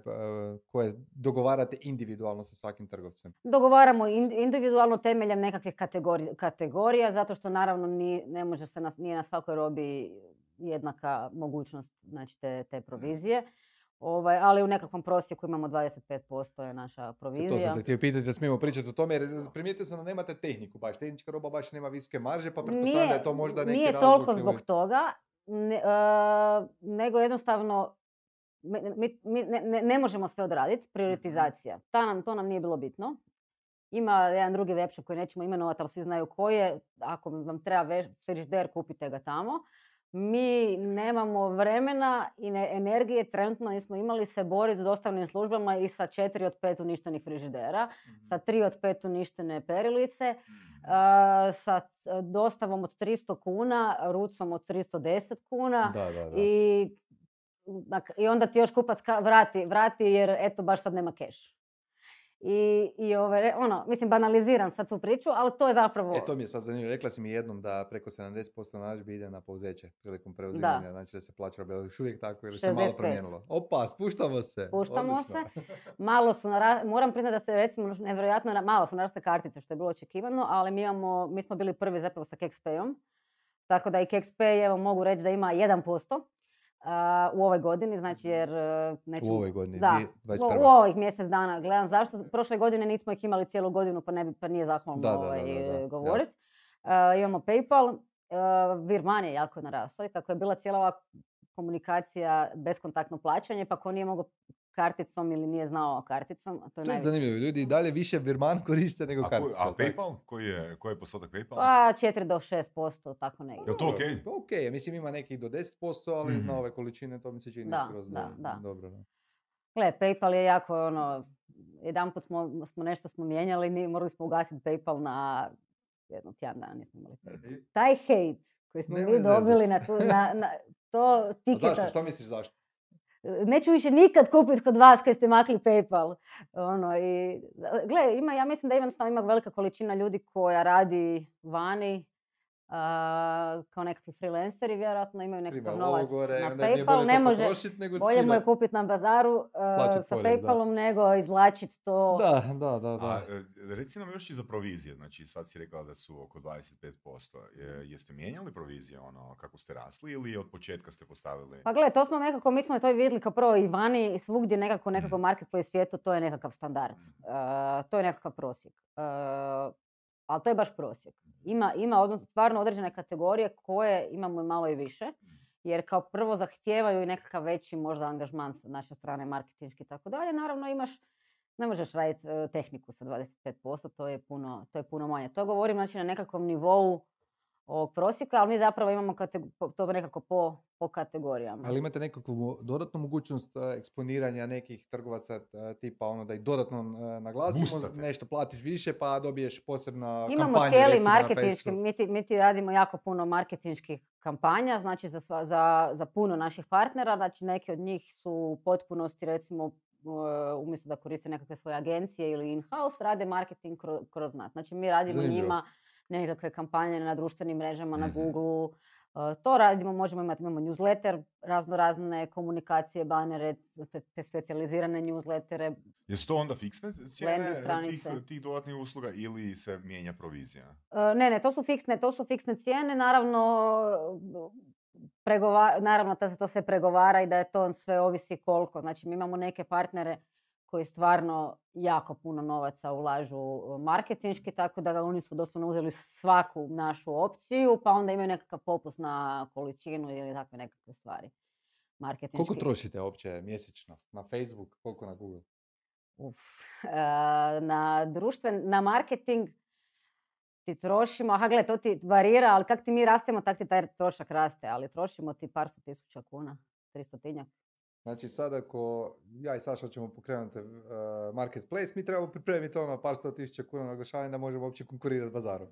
koje dogovarate individualno sa svakim trgovcem. Dogovaramo in- individualno temeljem nekakvih kategori- kategorija, zato što naravno ni, ne može se na, nije na svakoj robi jednaka mogućnost znači, te, te provizije. Ovaj, ali u nekakvom prosjeku imamo 25% je naša To provizija. sam te htio pitati da smijemo pričati o tome, jer primijetio sam da nemate tehniku baš. Tehnička roba baš nema visoke marže, pa pretpostavljam da je to možda neki nije razlog. toliko ili- zbog toga, ne- e, nego jednostavno mi, mi- ne, ne- ne možemo sve odraditi, prioritizacija. Ta nam, to nam nije bilo bitno. Ima jedan drugi webshop koji nećemo imenovati, ali svi znaju koji je. Ako vam treba frižider, kupite ga tamo. Mi nemamo vremena i ne, energije, trenutno nismo imali se boriti s dostavnim službama i sa četiri od pet uništenih frižidera, Mhm. sa tri od pet uništene perilice, Mhm. a, sa c- dostavom od 300 kuna, rucom od 310 kuna Da, da, da. i, i onda ti još kupac vrati, vrati jer eto baš sad nema keš. I, i ove, ono, mislim banaliziram sad tu priču, ali to je zapravo... E, to mi je sad zanimljivo. Rekla si mi jednom da preko 70% narudžbi ide na pouzeće prilikom preuzimanja, znači da se plaća robe. Još uvijek tako ili se malo 65. promijenilo? Opa, spuštamo se. Spuštamo Odlično. Malo su, nara- moram priznati da se recimo nevjerojatno, malo su narasle kartice što je bilo očekivano, ali mi, imamo, mi smo bili prvi zapravo sa KexPayom. Tako da i KexPay, evo mogu reći da ima 1% a, u ovoj godini, znači jer e, nećemo... U ovoj godini, Da, 2021. u, u ovih mjesec dana. Gledam zašto. Prošle godine nismo ih imali cijelu godinu pa, ne bi, pa nije zahvalno ovaj, da, da, govorit. E, imamo PayPal. Uh, Virman je jako narasao i kako je bila cijela ova komunikacija beskontaktno plaćanje, pa ko nije mogao karticom ili nije znao karticom, a to je, To je zanimljivo. Ljudi i dalje više Virman koriste nego A, ko- kartice. a? PayPal? Koji je, koji je postotak PayPala? Pa 4 do 6%, tako negdje. Jel to okej? Pa okej, mislim ima nekih do 10%, ali Mhm. na ove količine to mi se čini Da, skroz da, da. dobro. da. Gle, PayPal je jako ono, jedanput smo, smo nešto smo mijenjali, mi morali smo ugasiti PayPal na jedno tjedan dana nismo imali PayPal. Taj hate koji smo mi dobili na, tu, na, na to A tiketa. zašto? Što misliš zašto? Neću više nikad kupiti kod vas koji ste makli PayPal. Ono, i, gle, ima, ja mislim da jednostavno ima velika količina ljudi koja radi vani, kao nekakvi freelanceri, vjerojatno imaju nekakav novac logore, na PayPal, ne može, nego bolje mu je kupiti na bazaru sa porez, da. PayPalom nego izvlačiti to. Da, da, da. da. A, e, reci nam još i za provizije, znači sad si rekla da su oko 25%. Je, jeste mijenjali provizije ono kako ste rasli ili od početka ste postavili? Pa gle, to smo nekako, mi smo to vidjeli kao prvo i vani i svugdje nekako, Mhm. nekako marketplace svijetu, to je nekakav standard. Uh, to je nekakav prosjek. Uh, ali to je baš prosjek. Ima, ima odnos, stvarno određene kategorije koje imamo i malo i više. Jer kao prvo zahtijevaju i nekakav veći možda angažman sa naše strane, marketinški i tako dalje. Naravno imaš, ne možeš raditi e, tehniku sa 25%, to je puno, to je puno manje. To govorim znači na nekakvom nivou ovog prosjeka, ali mi zapravo imamo katego- po- to nekako po, po kategorijama. Ali imate nekakvu dodatnu mogućnost e, eksponiranja nekih trgovaca e, tipa ono da ih dodatno e, naglasimo, nešto platiš više pa dobiješ posebna Imamo kampanju cijeli recimo marketinški, mi ti, mi ti radimo jako puno marketinških kampanja, znači za, sva- za, za puno naših partnera, znači neki od njih su u potpunosti recimo umjesto da koriste nekakve svoje agencije ili in-house, rade marketing kroz, kroz nas. Znači mi radimo Zanimljivo. njima nekakve kampanje na društvenim mrežama, na Mhm. Google, uh, to radimo, možemo imati, imamo newsletter, razno razne komunikacije, banere, spe- specijalizirane newslettere, Jesu to onda fiksne cijene Landing tih, tih dodatnih usluga ili se mijenja provizija? E, Ne, ne, to su fiksne, to su fiksne cijene, naravno, pregova, naravno da se to sve pregovara i da je to sve ovisi koliko. Znači mi imamo neke partnere koji stvarno jako puno novaca ulažu marketinški, tako da oni su doslovno uzeli svaku našu opciju, pa onda imaju nekakav popust na količinu ili takve nekakve stvari. Marketinški. Koliko trošite uopće mjesečno? Na Facebook, koliko na Google? Uf, e, na društven, na marketing ti trošimo, aha gle, to ti varira, ali kak ti mi rastemo, tak ti taj trošak raste, ali trošimo ti par sto tisuća kuna, tristotinjak. Znači sad ako ja i Saša ćemo pokrenuti e, marketplace, mi trebamo pripremiti ono par sto tisuća kuna na oglašavanje da možemo uopće konkurirati bazaru. E,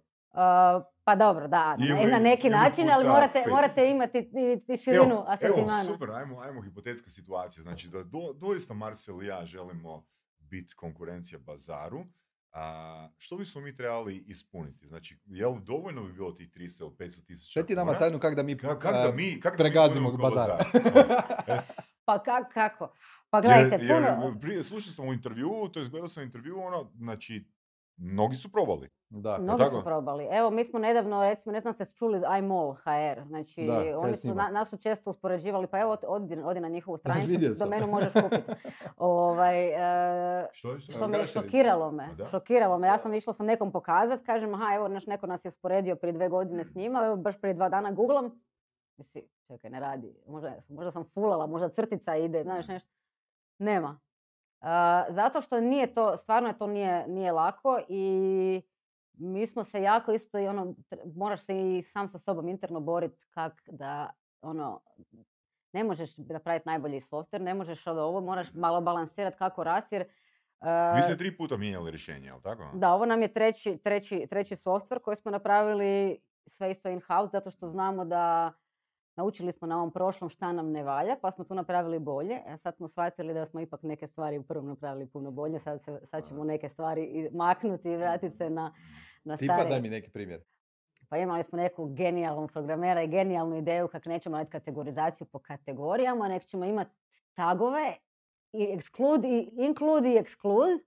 pa dobro, da, na- Ili- na neki način, ali morate, morate imati i, i širinu asortimana. evo, super, ajmo, ajmo hipotetska situacija. Znači da do, doista Marcel i ja želimo biti konkurencija bazaru, a, što bismo mi trebali ispuniti? Znači, je li dovoljno bi bilo tih 300 ili 500 tisuća Sve ti nama tajnu kak da mi, Ka- kak da mi, kak da mi pregazimo budemo ko bazar. [laughs] Eto. Pa kak- kako? Pa gledajte, jer, jer puno... prije, slušao sam u intervju, to je gledao sam intervju, ono, znači, mnogi su probali. da. Mnogi tako? su probali. Evo, mi smo nedavno, recimo, ne znam ste čuli za iMall HR. Znači, Da, oni su, na- nas su često uspoređivali, pa evo, odi, odi na njihovu stranicu, domenu možeš [laughs] kupiti. ovaj, e, Što je? Što što me šokiralo me. Da? Šokiralo me. Ja sam išla sam nekom pokazat, kažem, aha, evo, naš neko nas je usporedio prije dve godine s njima, evo, baš prije dva dana googlam. Mislim, čekaj, ne radi. Možda, možda sam fulala, možda crtica ide, znaš nešto. Nema. Zato što nije to, stvarno je to nije, nije lako i mi smo se jako isto i ono, moraš se i sam sa sobom interno boriti kak da ono, ne možeš napraviti najbolji softver, ne možeš od ovo, moraš malo balansirati kako rasti jer Vi ste tri puta mijenjali rješenje, jel tako? da, ovo nam je treći, treći, treći softver koji smo napravili sve isto in-house zato što znamo da naučili smo na ovom prošlom šta nam ne valja, pa smo tu napravili bolje. A sad smo shvatili da smo ipak neke stvari u prvom napravili puno bolje, sad, se, sad ćemo neke stvari maknuti i vratiti se na, na Tipa stare. daj mi neki primjer. Pa imali smo neku genijalnu programera i genijalnu ideju kako nećemo raditi kategorizaciju po kategorijama, nego ćemo imati tagove i exclude i include i exclude.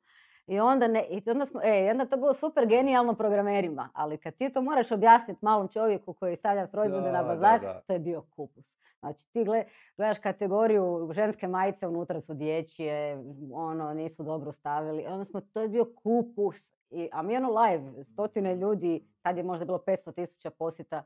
I onda, ne, i onda, smo, e, onda to bilo super genijalno programerima, ali kad ti to moraš objasniti malom čovjeku koji stavlja proizvode Da, na da, bazar, da. to je bio kupus. Znači ti gle- gledaš kategoriju ženske majice, unutra su dječje, ono, nisu dobro stavili. Onda smo, to je bio kupus. I, a mi ono live, stotine ljudi, tad je možda bilo 500 tisuća posjeta,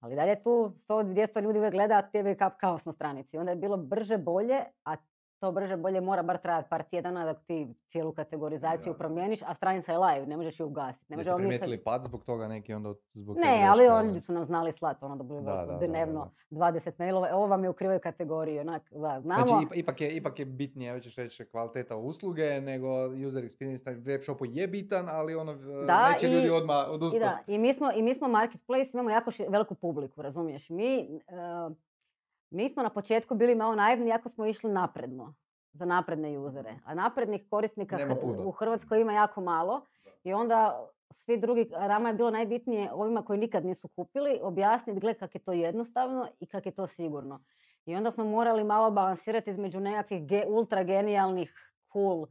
ali dalje tu 100-200 ljudi uvijek gleda, a tebe kao kaos na stranici. Onda je bilo brže bolje, a to brže bolje mora bar trajati par tjedana dok ti cijelu kategorizaciju Jasno. promijeniš, a stranica je live, ne možeš ju ugasiti. Ne možemo mi sad- pad zbog toga neki onda zbog Ne, ali oni su nam znali slati, ono dobili Da, da, da, da, dnevno 20 mailova, ovo vam je u krivoj kategoriji, onak, da, znamo. Znači, ipa- ipak je, ipak je bitnije, hoćeš reći, kvaliteta usluge nego user experience na web shopu je bitan, ali ono, Da, neće i- ljudi odmah I, odustati. da, i, mi smo, I mi smo marketplace, imamo jako ši- veliku publiku, razumiješ? Mi, e, mi smo na početku bili malo naivni jako smo išli napredno, za napredne usere. A naprednih korisnika u Hrvatskoj ima jako malo. I onda svi drugi, a nama je bilo najbitnije ovima koji nikad nisu kupili, objasniti gle kak je to jednostavno i kak je to sigurno. I onda smo morali malo balansirati između nekakvih ge- ultra genijalnih cool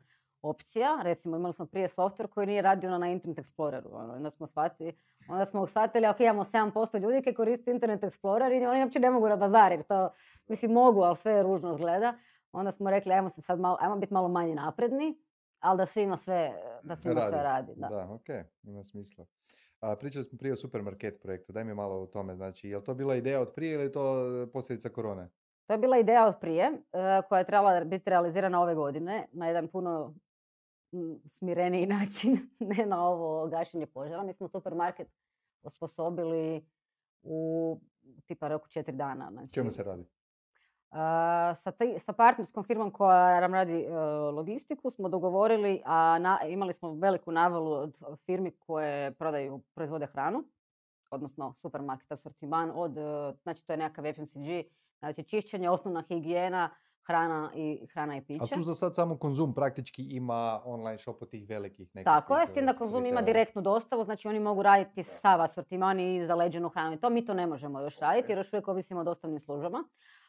opcija. Recimo imali smo prije software koji nije radio na- Internet Exploreru. Ono, onda smo shvatili, onda smo shvatili, ok, imamo 7% ljudi koji koriste Internet Explorer i oni uopće ne mogu na bazar, jer to, mislim, mogu, ali sve je ružno izgleda. Onda smo rekli, ajmo se sad malo, ajmo biti malo manje napredni, ali da svima sve, da svima sve radi. Da. Da, ok, ima smisla. A, pričali smo prije o supermarket projektu, daj mi malo o tome, znači, je li to bila ideja od prije ili je to posljedica korone? To je bila ideja od prije, e, koja je trebala biti realizirana ove godine na jedan puno smireniji [laughs] način, ne na ovo gašenje požara. Mi smo supermarket osposobili u tipa roku četiri dana. Znači, Čemu se radi? a, sa, ti- sa partnerskom firmom koja nam radi e, logistiku smo dogovorili, a na- imali smo veliku navalu od firmi koje prodaju, proizvode hranu, odnosno supermarket asortiman od, e, znači to je nekakav FMCG, znači čišćenje, osnovna higijena, hrana i, hrana i piće. Ali tu za sad samo konzum praktički ima online shop od tih velikih nekakvih. Tako je, s tim da konzum ima direktnu dostavu, znači oni mogu raditi sav asortiman i zaleđenu hranu. I to mi to ne možemo još raditi jer još uvijek ovisimo o dostavnim službama.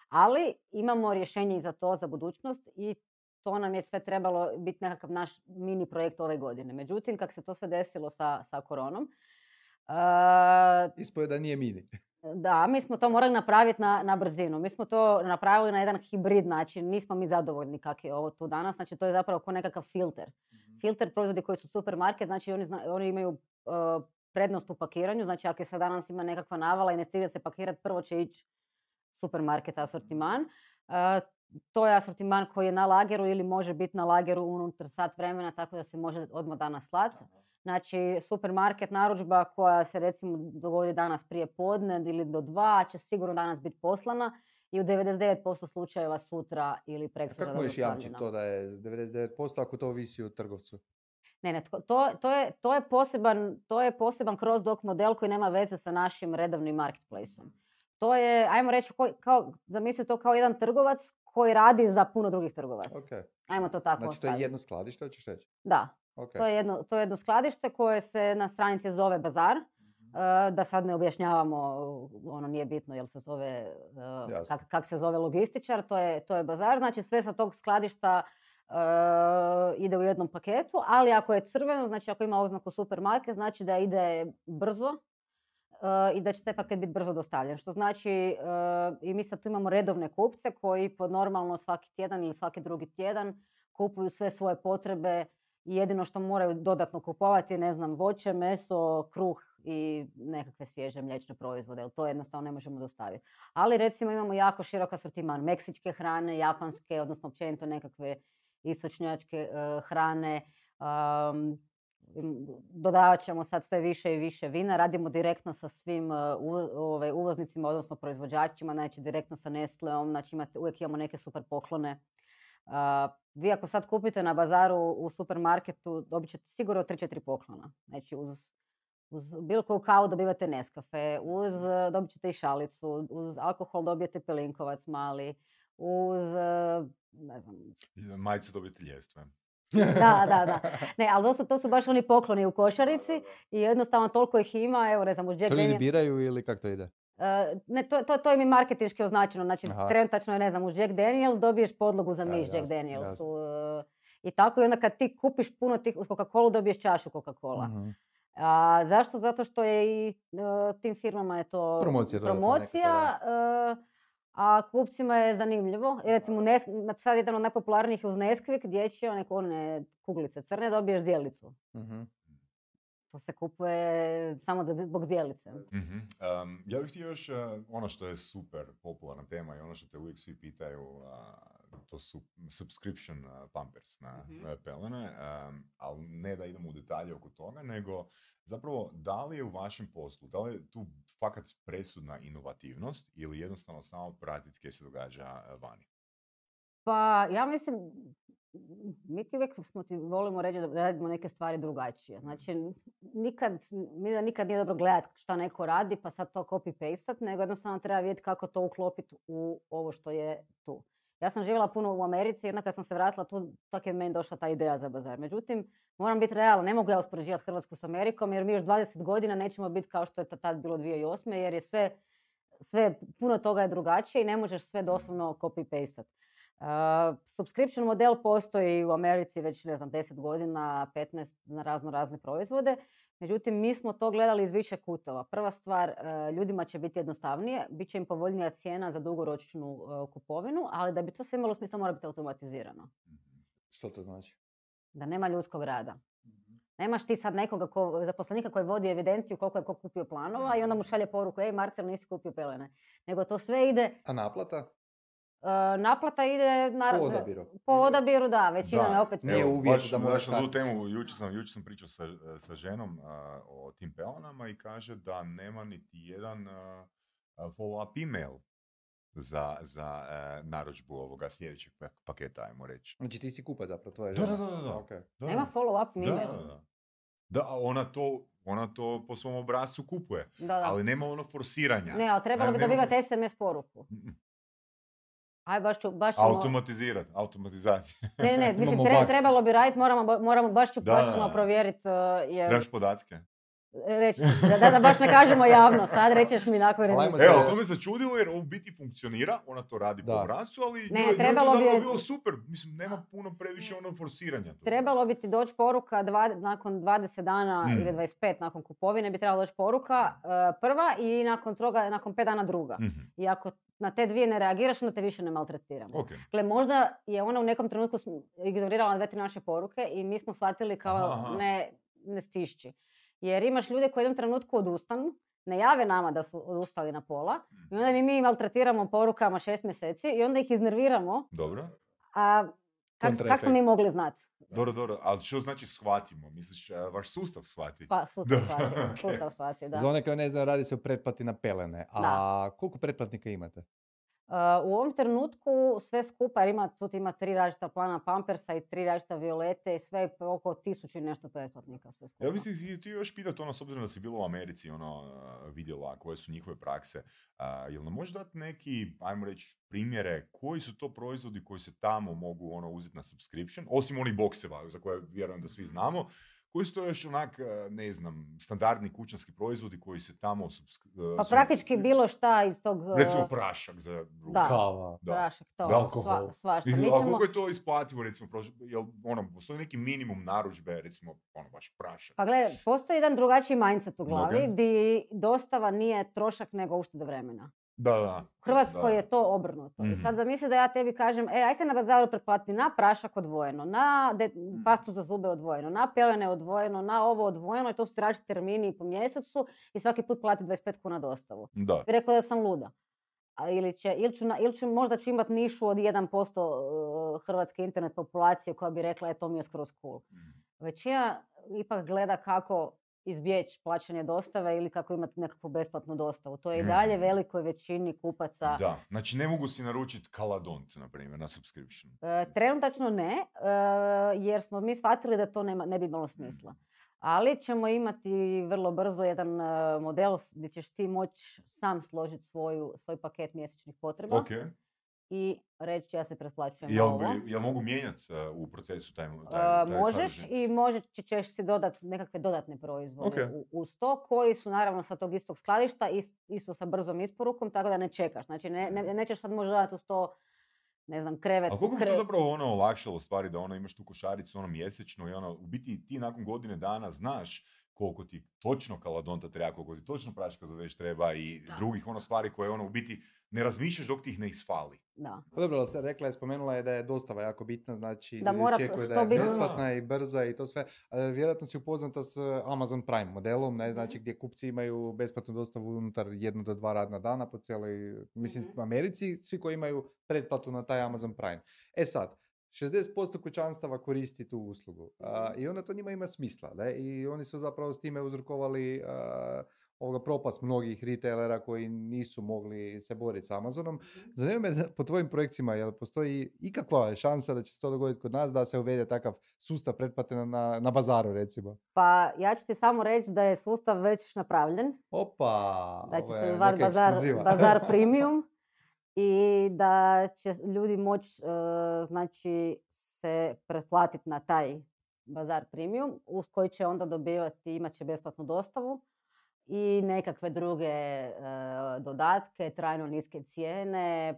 Ali imamo rješenje i za to, za budućnost i to nam je sve trebalo biti nekakav naš mini projekt ove godine. Međutim, kako se to sve desilo sa, sa koronom, e, Ispoje da nije mini. Da, mi smo to morali napraviti na, na brzinu. Mi smo to napravili na jedan hibrid način. Nismo mi zadovoljni kak je ovo tu danas. Znači, to je zapravo kao nekakav filter. Filter proizvodi koji su supermarket, znači oni, zna- oni imaju uh, prednost u pakiranju. Znači, ako se danas ima nekakva navala i ne stiže se pakirati, prvo će ići supermarket asortiman. Uh, to je asortiman koji je na lageru ili može biti na lageru unutar sat vremena, tako da se može odmah danas slati. Znači, supermarket narudžba koja se recimo dogodi danas prije podne ili do dva će sigurno danas biti poslana i u 99% slučajeva sutra ili A preksutra kako možeš jamčiti to da je 99% ako to ovisi o trgovcu? Ne, ne, to, to, je, to, je poseban, to je poseban cross-dock model koji nema veze sa našim redovnim marketplaceom. To je, ajmo reći, kao, zamisli to kao jedan trgovac koji radi za puno drugih trgovaca. Ok. Ajmo to tako Znači to je jedno skladište, hoćeš reći? Da, To je, jedno, to je jedno skladište koje se na stranici zove Bazar. E, da sad ne objašnjavamo, ono nije bitno jel se zove, e, Jasno. kak, kak se zove logističar, to je, to je bazar. Znači sve sa tog skladišta e, ide u jednom paketu, ali ako je crveno, znači ako ima oznaku supermarket, znači da ide brzo e, i da će taj paket biti brzo dostavljen. Što znači, e, i mi sad tu imamo redovne kupce koji po normalno svaki tjedan ili svaki drugi tjedan kupuju sve svoje potrebe i jedino što moraju dodatno kupovati ne znam, voće, meso, kruh i nekakve svježe mliječne proizvode, jer to jednostavno ne možemo dostaviti. Ali recimo imamo jako širok asortiman meksičke hrane, japanske, odnosno općenito nekakve istočnjačke e, hrane. Um, dodavat ćemo sad sve više i više vina. Radimo direktno sa svim e, ovaj, uvoznicima, odnosno proizvođačima, znači direktno sa Nestleom, znači imate, uvijek imamo neke super poklone. A, vi ako sad kupite na bazaru u supermarketu, dobit ćete sigurno 3-4 poklona. Znači uz, uz bilo koju kavu dobivate Nescafe, uz, e, dobit ćete i šalicu, uz alkohol dobijete pelinkovac mali, uz, e, ne znam, Majicu dobiti ljestve. da, da, da. [laughs] Ne, ali to su, to su baš oni pokloni u košarici i jednostavno toliko ih ima, evo ne znam, uz Jack To ljudi biraju ili kako to ide? E, ne, to, to, to im je marketinški označeno. Znači, Aha. trenutačno je, ne znam, uz Jack Daniels dobiješ podlogu za E, miš Jack jasno, Danielsu. e, I tako i onda kad ti kupiš puno tih, uz Coca-Cola dobiješ čašu Coca-Cola. Mhm. A, zašto? Zato što je i e, tim firmama je to Promocija promocija, e, a kupcima je zanimljivo. I recimo, Nes- na- sad jedan od najpopularnijih je uz Nesquik, dječje, one, one kuglice crne, dobiješ zdjelicu. Mhm. To se kupuje samo da, zbog zdjelice. Mhm. Um, ja bih htio još uh, ono što je super popularna tema i ono što te uvijek svi pitaju, uh, to su subscription uh, pampers na Mhm. pelene, um, ali ne da idemo u detalje oko toga, nego zapravo da li je u vašem poslu, da li je tu fakat presudna inovativnost ili jednostavno samo pratiti kaj se događa uh, vani? Pa ja mislim, mi ti uvijek smo ti volimo reći da radimo neke stvari drugačije. Znači, nikad, mi da nikad nije dobro gledati šta neko radi pa sad to copy-pastat, nego jednostavno treba vidjeti kako to uklopiti u ovo što je tu. Ja sam živjela puno u Americi onda kad sam se vratila tu, tako je meni došla ta ideja za bazar. Međutim, moram biti realna, ne mogu ja uspoređivati Hrvatsku s Amerikom jer mi još 20 godina nećemo biti kao što je to tad bilo 2008. jer je sve, sve, puno toga je drugačije i ne možeš sve doslovno copy-pastat. Uh, subscription model postoji u Americi već, ne znam, 10 godina, 15 na razno razne proizvode. Međutim, mi smo to gledali iz više kutova. Prva stvar, uh, ljudima će biti jednostavnije, bit će im povoljnija cijena za dugoročnu uh, kupovinu, ali da bi to sve imalo smisla mora biti automatizirano. Što to znači? Da nema ljudskog rada. Nemaš ti sad nekoga ko, zaposlenika koji vodi evidenciju koliko je ko kupio planova i onda mu šalje poruku, ej Marcel nisi kupio pelene. Nego to sve ide, A naplata? Uh, naplata ide na, Po odabiru. Po odabiru, da, većina je opet... Nije baš, da baš na tu temu, jučer sam, jučer sam pričao sa, sa ženom a, o tim pelonama i kaže da nema niti jedan follow-up email za, za e, narudžbu ovoga sljedećeg pa- paketa, ajmo reći. Znači ti si kupac zapravo, tvoja Da, žena. da, da, da. Ok. Da, Nema follow-up da, email. da, da. Da, a ona to, ona to po svom obrazcu kupuje, Da, da. ali nema ono forsiranja. Ne, ali trebalo bi dobivati SMS poruku. Aj, baš ću, baš ćemo... Automatizirat, automatizacija. Ne, ne, [laughs] ne, mislim, tre- trebalo bi raditi, moramo, moramo, baš ću, Da, baš ćemo provjeriti, uh, jer... Trebaš podatke. Reći, da, da, da baš ne kažemo javno, sad rećeš mi nakon. Evo, to me začudilo jer u biti funkcionira, ona to radi po Da. obrascu, ali Ne, njoj, njoj trebalo to bi bilo super. Mislim, nema puno previše ono forsiranja. tu. Trebalo bi ti doći poruka dva, nakon 20 dana Mm. ili 25 nakon kupovine bi trebala doći poruka uh, prva i nakon toga, nakon 5 dana druga. Mhm, I ako na te dvije ne reagiraš, onda te više ne maltretiramo. Ok. Dakle, možda je ona u nekom trenutku ignorirala dve, tri naše poruke i mi smo shvatili kao aha. ne, ne stišći. Jer imaš ljude koji u jednom trenutku odustanu, ne jave nama da su odustali na pola i onda mi, mi maltretiramo porukama šest mjeseci i onda ih iznerviramo. Dobro. A kak, kak smo mi mogli znati? Dobro, dobro. Ali što znači shvatimo? Misliš, a, vaš sustav shvati? Pa, sustav shvati, [laughs] sustav shvati, da. Za one koji ne znaju, radi se o pretplati na pelene. A koliko pretplatnika imate? U ovom trenutku sve skupa, jer ima, tu ima tri različita plana Pampersa i tri različita Violete i sve oko tisuću i nešto pretplatnika sve skupa. Ja bih ti, ti još pitati ono, s obzirom da si bila u Americi, ono, vidjela koje su njihove prakse, uh, jel nam možeš dati neki, ajmo reći, primjere, koji su to proizvodi koji se tamo mogu ono, uzeti na subscription, osim onih bokseva za koje vjerujem da svi znamo, koji su to još onak, e, ne znam, standardni kućanski proizvodi koji se tamo... E, pa praktički bilo šta iz tog... E, recimo prašak za ruku. Da, Kava. Da. prašak, to, Alkohol. svašta. Mi ćemo... A koliko je to isplativo, recimo, jel, ono, postoji neki minimum narudžbe, recimo, ono, baš prašak? Pa gledaj, postoji jedan drugačiji mindset u glavi, okay. gdje dostava nije trošak nego ušteda vremena. Da, da. U Hrvatskoj je to obrnuto. I sad mhm. zamisli da ja tebi kažem, e, aj se na bazaru pretplati na prašak odvojeno, na mhm. pastu za zube odvojeno, na pelene odvojeno, na ovo odvojeno i to su različiti termini po mjesecu i svaki put plati 25 kuna dostavu. Da. I rekao da sam luda. A ili, će, ili, ću, ili ću, možda ću imati nišu od 1% e, hrvatske internet populacije koja bi rekla, e, to mi je skroz cool. Mhm. Većina ipak gleda kako izbjeći plaćanje dostave ili kako imati nekakvu besplatnu dostavu. To je i mhm. dalje velikoj većini kupaca. Da, znači ne mogu si naručiti kaladont, na primjer, na subscription. E, trenutačno ne, e, jer smo mi shvatili da to nema, ne bi imalo smisla. Mhm. Ali ćemo imati vrlo brzo jedan e, model gdje ćeš ti moći sam složiti svoj paket mjesečnih potreba. Okay i reći ja se pretplaćujem jel, ovo. Jel mogu mijenjati uh, u procesu taj, taj, uh, Možeš i možeš ćeš si dodati nekakve dodatne proizvode okay. uz to koji su naravno sa tog istog skladišta isto sa brzom isporukom tako da ne čekaš. Znači ne, ne, nećeš sad možda dodati uz to ne znam, krevet. A koliko bi to zapravo ono olakšalo stvari da ono imaš tu košaricu ono mjesečno i ono, u biti ti nakon godine dana znaš koliko ti točno kaladonta treba, koliko ti točno praška za već treba i drugih ono stvari koje ono u biti ne razmišljaš dok ti ih ne isfali. Da. Pa dobro, se rekla je, spomenula je da je dostava jako bitna, znači da mora očekuje da je besplatna i brza i to sve. vjerojatno si upoznata s Amazon Prime modelom, ne, mhm. znači gdje kupci imaju besplatnu dostavu unutar jedno do dva radna dana po cijeloj, mislim, mm Americi, svi koji imaju pretplatu na taj Amazon Prime. E sad, 60% kućanstava koristi tu uslugu. I onda to njima ima smisla. Da? I oni su zapravo s time uzrokovali ovoga propast mnogih retailera koji nisu mogli se boriti s Amazonom. Mhm. Zanima me po tvojim projekcijama, jel postoji ikakva šansa da će se to dogoditi kod nas, da se uvede takav sustav pretplate na, na bazaru recimo? Pa ja ću ti samo reći da je sustav već napravljen. Opa! Da će se zvati bazar, bazar [laughs] Premium i da će ljudi moći e, znači se pretplatiti na taj bazar premium uz koji će onda dobivati, imat će besplatnu dostavu i nekakve druge e, dodatke, trajno niske cijene, e,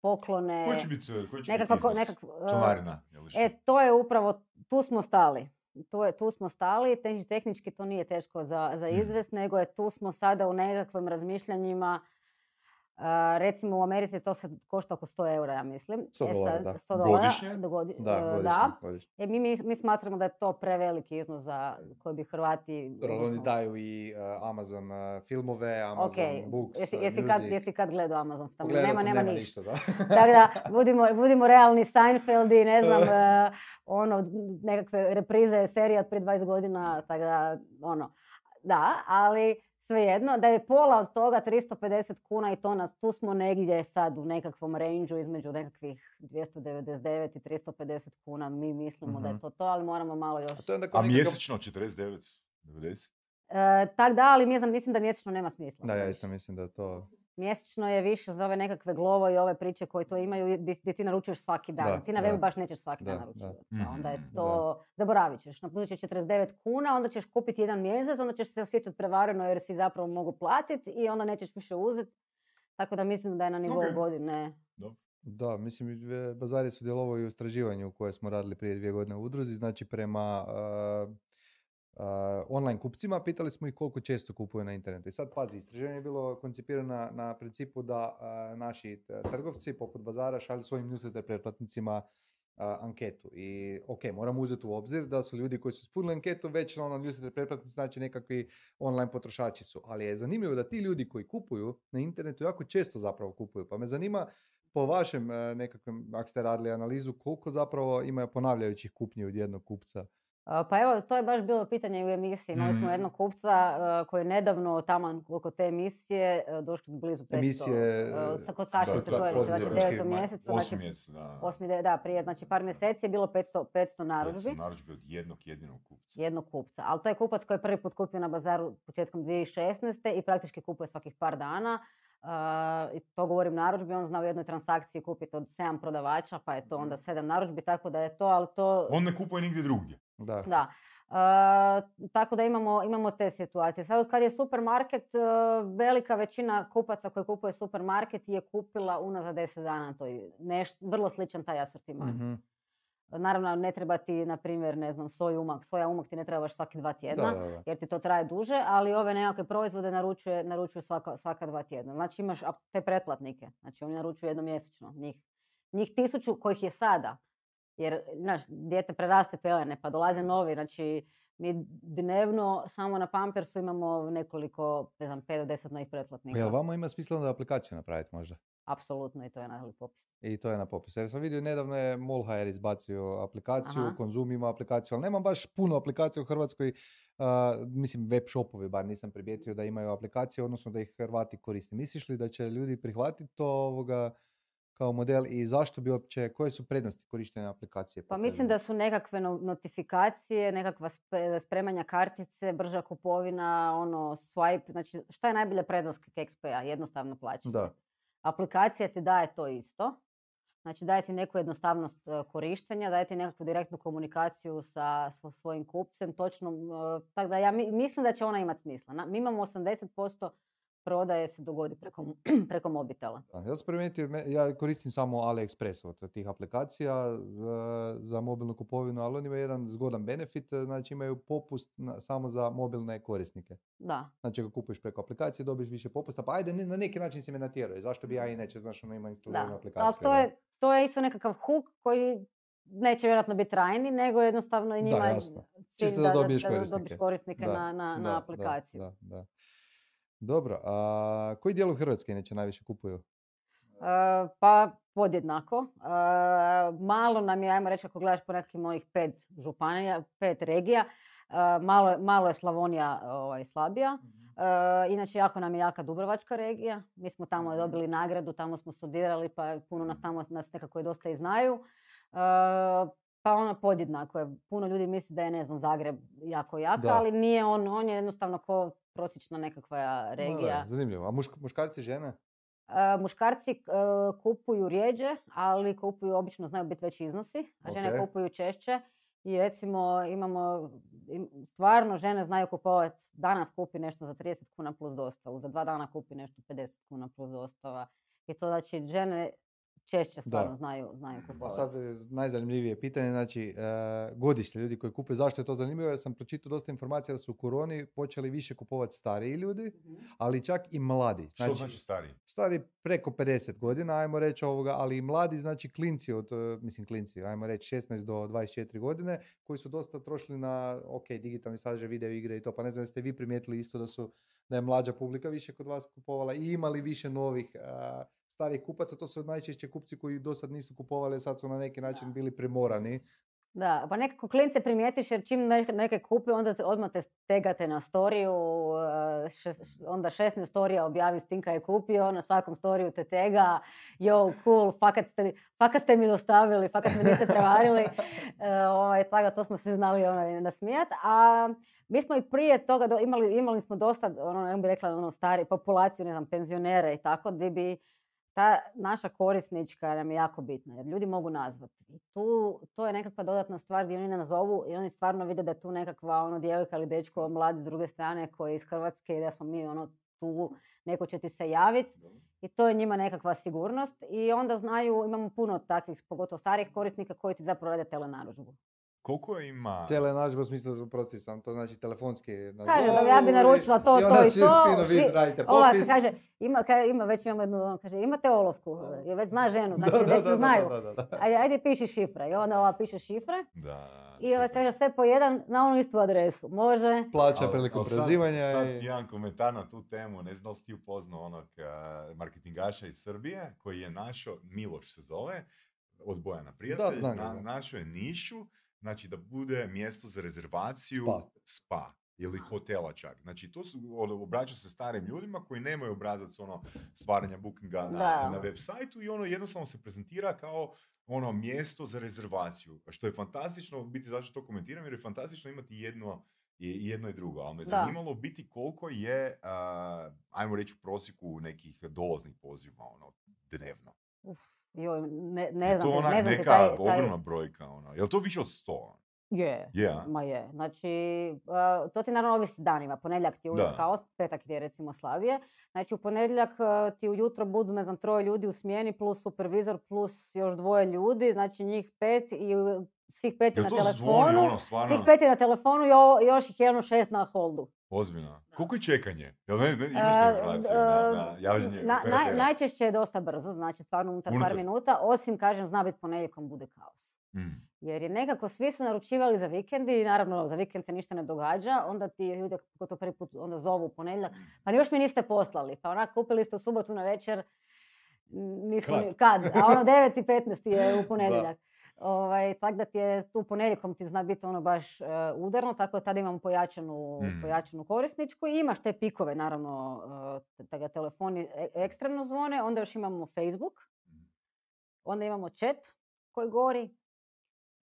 poklone. Koji će biti, koji će nekakva, biti Članarina? E, to je upravo, tu smo stali. Tu, je, tu smo stali, tehnički to nije teško za, za mhm. izvest, nego je tu smo sada u nekakvim razmišljanjima recimo u Americi to se košta oko 100 eura, ja mislim. 100 e sad, da. 100 Godišnje? Da, godi, da, e, godišnje, da. Godišnje. E, mi, mi, mi, smatramo da je to preveliki iznos za koji bi Hrvati... Oni daju i uh, Amazon uh, filmove, Amazon okay. Books, jesi, jesi, uh, kad, jesi kad gledao Amazon? Tamo nema, nema, nema ništa. da. [laughs] Tako da, budimo, budimo realni Seinfeld i ne znam, uh, [laughs] ono, nekakve reprize serija od prije 20 godina, tako da, ono, da, ali svejedno, da je pola od toga 350 kuna i to nas, tu smo negdje sad u nekakvom range između nekakvih 299 i 350 kuna. Mi mislimo da je mhm. to to, ali moramo malo još... A, to je A mjesečno 49, 90? E, tak da, ali mislim, mislim da mjesečno nema smisla. Da, ja isto mislim da to mjesečno je više za ove nekakve glovo i ove priče koje to imaju gdje ti naručuješ svaki dan. ti na webu baš nećeš svaki dan naručivati. Pa onda je mhm, to, zaboravit ćeš. Na će 49 kuna, onda ćeš kupiti jedan mjesec, onda ćeš se osjećati prevareno jer si zapravo mogu platiti i onda nećeš više uzeti. Tako da mislim da je na nivou godine. Da, mislim, Bazar je sudjelovao i u istraživanju koje smo radili prije dvije godine u udruzi. Znači, prema online kupcima, pitali smo ih koliko često kupuju na internetu. I sad pazi, istraživanje je bilo koncipirano na, na principu da naši trgovci poput bazara šalju svojim newsletter pretplatnicima anketu. I ok, moramo uzeti u obzir da su ljudi koji su ispunili anketu već ono newsletter pretplatnici, znači nekakvi online potrošači su. Ali je zanimljivo da ti ljudi koji kupuju na internetu jako često zapravo kupuju. Pa me zanima po vašem nekakvom, ako ste radili analizu, koliko zapravo imaju ponavljajućih kupnji od jednog kupca Pa evo, to je baš bilo pitanje u emisiji. Imali smo Mhm. jednog kupca koji je nedavno taman oko te emisije a, došli blizu 500. Emisije, a, sa kod Sašice, to je znači u poduzetnički, 9. ma- mjesecu, znači mjesec, da. osmi, de- da, prije znači par mjeseci je bilo 500, 500 narudžbi. Narudžbi od jednog jedinog kupca. jednog kupca. Ali to je kupac koji je prvi put kupio na bazaru početkom 2016. i praktički kupuje svakih par dana. Uh, i to govorim narudžbi, on zna u jednoj transakciji kupiti od 7 prodavača, pa je to onda 7 narudžbi, tako da je to, ali to... On ne kupuje nigdje drugdje. Da. Da. Uh, tako da imamo, imamo te situacije. Sad kad je supermarket, uh, velika većina kupaca koji kupuje supermarket je kupila unazad 10 dana. To je neš, vrlo sličan taj asortiman. Mhm. Naravno, ne treba ti, na primjer, ne znam, soj umak. Soja umak ti ne treba baš svaki dva tjedna, Da, da, da. jer ti to traje duže, ali ove nekakve proizvode naručuje, naručuju svaka, svaka dva tjedna. Znači imaš te pretplatnike, znači oni naručuju jednomjesečno. Njih, njih tisuću kojih je sada, jer, znaš, dijete preraste pelene, pa dolaze novi, znači mi dnevno samo na Pampersu imamo nekoliko, ne znam, 5 do 10 novih Pa pretplatnika. jel vama ima smisla onda aplikaciju napraviti možda? Apsolutno i to je na popisu. I to je na popisu. Jer sam vidio nedavno je Molhajer izbacio aplikaciju, Aha. Konzum ima aplikaciju, ali nema baš puno aplikacija u Hrvatskoj. a, mislim, web shopovi, bar nisam primijetio da imaju aplikacije, odnosno da ih Hrvati koriste. Misliš li da će ljudi prihvatiti to ovoga kao model i zašto bi uopće, koje su prednosti korištenja aplikacije? Pa mislim da su nekakve no- notifikacije, nekakva spre- spremanja kartice, brža kupovina, ono, swipe. Znači, šta je najbolja prednost KXP-a? Jednostavno plaćanje. Da. Aplikacija ti daje to isto. Znači, daje ti neku jednostavnost e, korištenja, daje ti nekakvu direktnu komunikaciju sa svo- svojim kupcem, točno, e, tako da ja mi- mislim da će ona imati smisla. Mi imamo 80% prodaje se dogodi preko, [clears throat] preko mobitela. Da, ja sam primijetio, ja koristim samo AliExpress od tih aplikacija za mobilnu kupovinu, ali oni imaju jedan zgodan benefit, e, znači imaju popust na- samo za mobilne korisnike. Da. Znači ako kupuješ preko aplikacije dobiješ više popusta, pa ajde na neki način si me natjerao, zašto bi ja inače, znaš, ono ima instaliranu Da, aplikaciju. ali to da. je, to je isto nekakav hook koji neće vjerojatno biti trajni, nego jednostavno i Da, njima je jasno. cilj Čisto da dobiješ dobiješ korisnike. korisnike Da, na, na, Da, na da, aplikaciju. Da, da. Dobro, a koji dijelu Hrvatske inače najviše kupuju? E, pa podjednako. E, malo nam je, ajmo reći, ako gledaš po nekakvim mojih pet županija, pet regija, e, malo, je- malo je Slavonija ovaj, slabija. E, inače, jako nam je jaka Dubrovačka regija. Mi smo tamo Mhm. dobili nagradu, tamo smo studirali, pa puno nas tamo nas nekako i dosta i znaju. Pa ono podjednako je. Puno ljudi misli da je, ne znam, Zagreb jako jaka, Da. ali nije on, on je jednostavno ko prosječna nekakva Ma da, regija. zanimljivo. A mušk- muškarci, žene? E, muškarci e, kupuju rijeđe, ali kupuju obično znaju biti veći iznosi, a žene kupuju češće. I recimo imamo, im- stvarno žene znaju kupovati, danas kupi nešto za 30 kuna plus dostavu, za dva dana kupi nešto 50 kuna plus dostava. I to znači žene češće stvarno znaju, znaju Pa kupovati. sad e, najzanimljivije pitanje, znači e, godišnje ljudi koji kupuju, zašto je to zanimljivo? Jer sam pročitao dosta informacija da su u koroni počeli više kupovati stariji ljudi, Mhm. ali čak i mladi. Što znači stariji? stari preko 50 godina, ajmo reći ovoga, ali i mladi, znači klinci od, e, mislim klinci, ajmo reći 16 do 24 godine, koji su dosta trošili na, ok, digitalni sadržaj, video igre i to, pa ne znam jeste vi primijetili isto da su, da je mlađa publika više kod vas kupovala i imali više novih a, starih kupaca, to su najčešće kupci koji do sad nisu kupovali, sad su na neki način bili primorani. Da, pa nekako klince primijetiš jer čim neke, kupi, onda te, odmah te stegate na storiju, eh, šest- onda 16 storija objavi Stinka je kupio, na svakom storiju te tega, yo, cool, fakat ste, fakat ste mi dostavili, fakat me niste prevarili, [laughs] E, ovaj, tako to smo se znali ono, nasmijat. A mi smo i prije toga do- imali, imali smo dosta, ono, ne bih rekla, ono, stari, populaciju, ne znam, penzionere i tako, gdje bi ta naša korisnička nam je jako bitna, jer ljudi mogu nazvati. I tu, to je nekakva dodatna stvar gdje oni ne nazovu i oni stvarno vide da je tu nekakva ono, djevojka ili dečko mlad s druge strane koji je iz Hrvatske i da smo mi ono, tu, neko će ti se javiti i to je njima nekakva sigurnost i onda znaju, imamo puno takvih, pogotovo starih korisnika koji ti zapravo rade telenarudžbu. Koliko ima... Telenađba u smislu, oprosti sam, to znači telefonski Kaže da nazovu ja bi naručila to, i to onda i svi to. fino vi radite Ova popis. kaže, ima, ka- ima već imamo jednu, ono, kaže, imate olovku, jer već zna ženu, [laughs] znači Da, da, već da, se znaju. da, da, da. Ajde, ajde piši šifre. I onda ova piše šifre Da, i ova kaže sve po jedan na onu istu adresu. Može. Plaća prilikom al sad- Sad, i... jedan komentar na tu temu, ne znam li si ti upoznao onog a, marketingaša iz Srbije koji je našao, Miloš se zove, od Bojana prijatelj, znam ga, na, našao je nišu znači da bude mjesto za rezervaciju Spa. spa ili hotela čak. Znači, to su, ono, obraća se starim ljudima koji nemaju obrazac ono, stvaranja bookinga na, Da. na web sajtu i ono jednostavno se prezentira kao ono mjesto za rezervaciju. Što je fantastično, biti zašto to komentiram, jer je fantastično imati jedno i jedno i drugo, ali me Da. zanimalo biti koliko je, a, ajmo reći u prosjeku nekih dolaznih poziva, ono, dnevno. Uf, joj, ne, ne Je znam, to onak ne znam neka taj, taj, ogromna brojka, ono. Je li to više od 100? Je, a? ma je. Znači, uh, to ti naravno ovisi danima. Ponedjeljak ti je uvijek kaos, petak je recimo slavije. Znači, u ponedjeljak uh, ti ujutro budu, ne znam, troje ljudi u smjeni, plus supervizor, plus još dvoje ljudi, znači njih pet i svih pet je Jel na telefonu. ono, Svih pet je na telefonu i o- još ih je jedno šest na holdu. ozbiljno? Koliko je čekanje? Jel ne, ne, imaš E, te informacije na, na javljanje na- naj- operatera? najčešće je dosta brzo, znači stvarno unutar, Unutar. par minuta, osim, kažem, zna biti ponedjeljkom bude kaos. Mm. Jer je nekako svi su naručivali za vikend i naravno za vikend se ništa ne događa, onda ti ljudi ko to prvi put onda zovu u ponedjeljak, pa još mi niste poslali, pa onak kupili ste u subotu na večer, nismo Kad? a ono 9 i 15 je u [laughs] ponedjeljak. Ovaj, tako da ti je tu ponedjeljkom ti zna biti ono baš e, udarno, tako da tada imamo pojačanu, Mhm. pojačanu korisničku i imaš te pikove naravno, e, da ga telefoni e- ekstremno zvone, onda još imamo Facebook, onda imamo chat koji gori,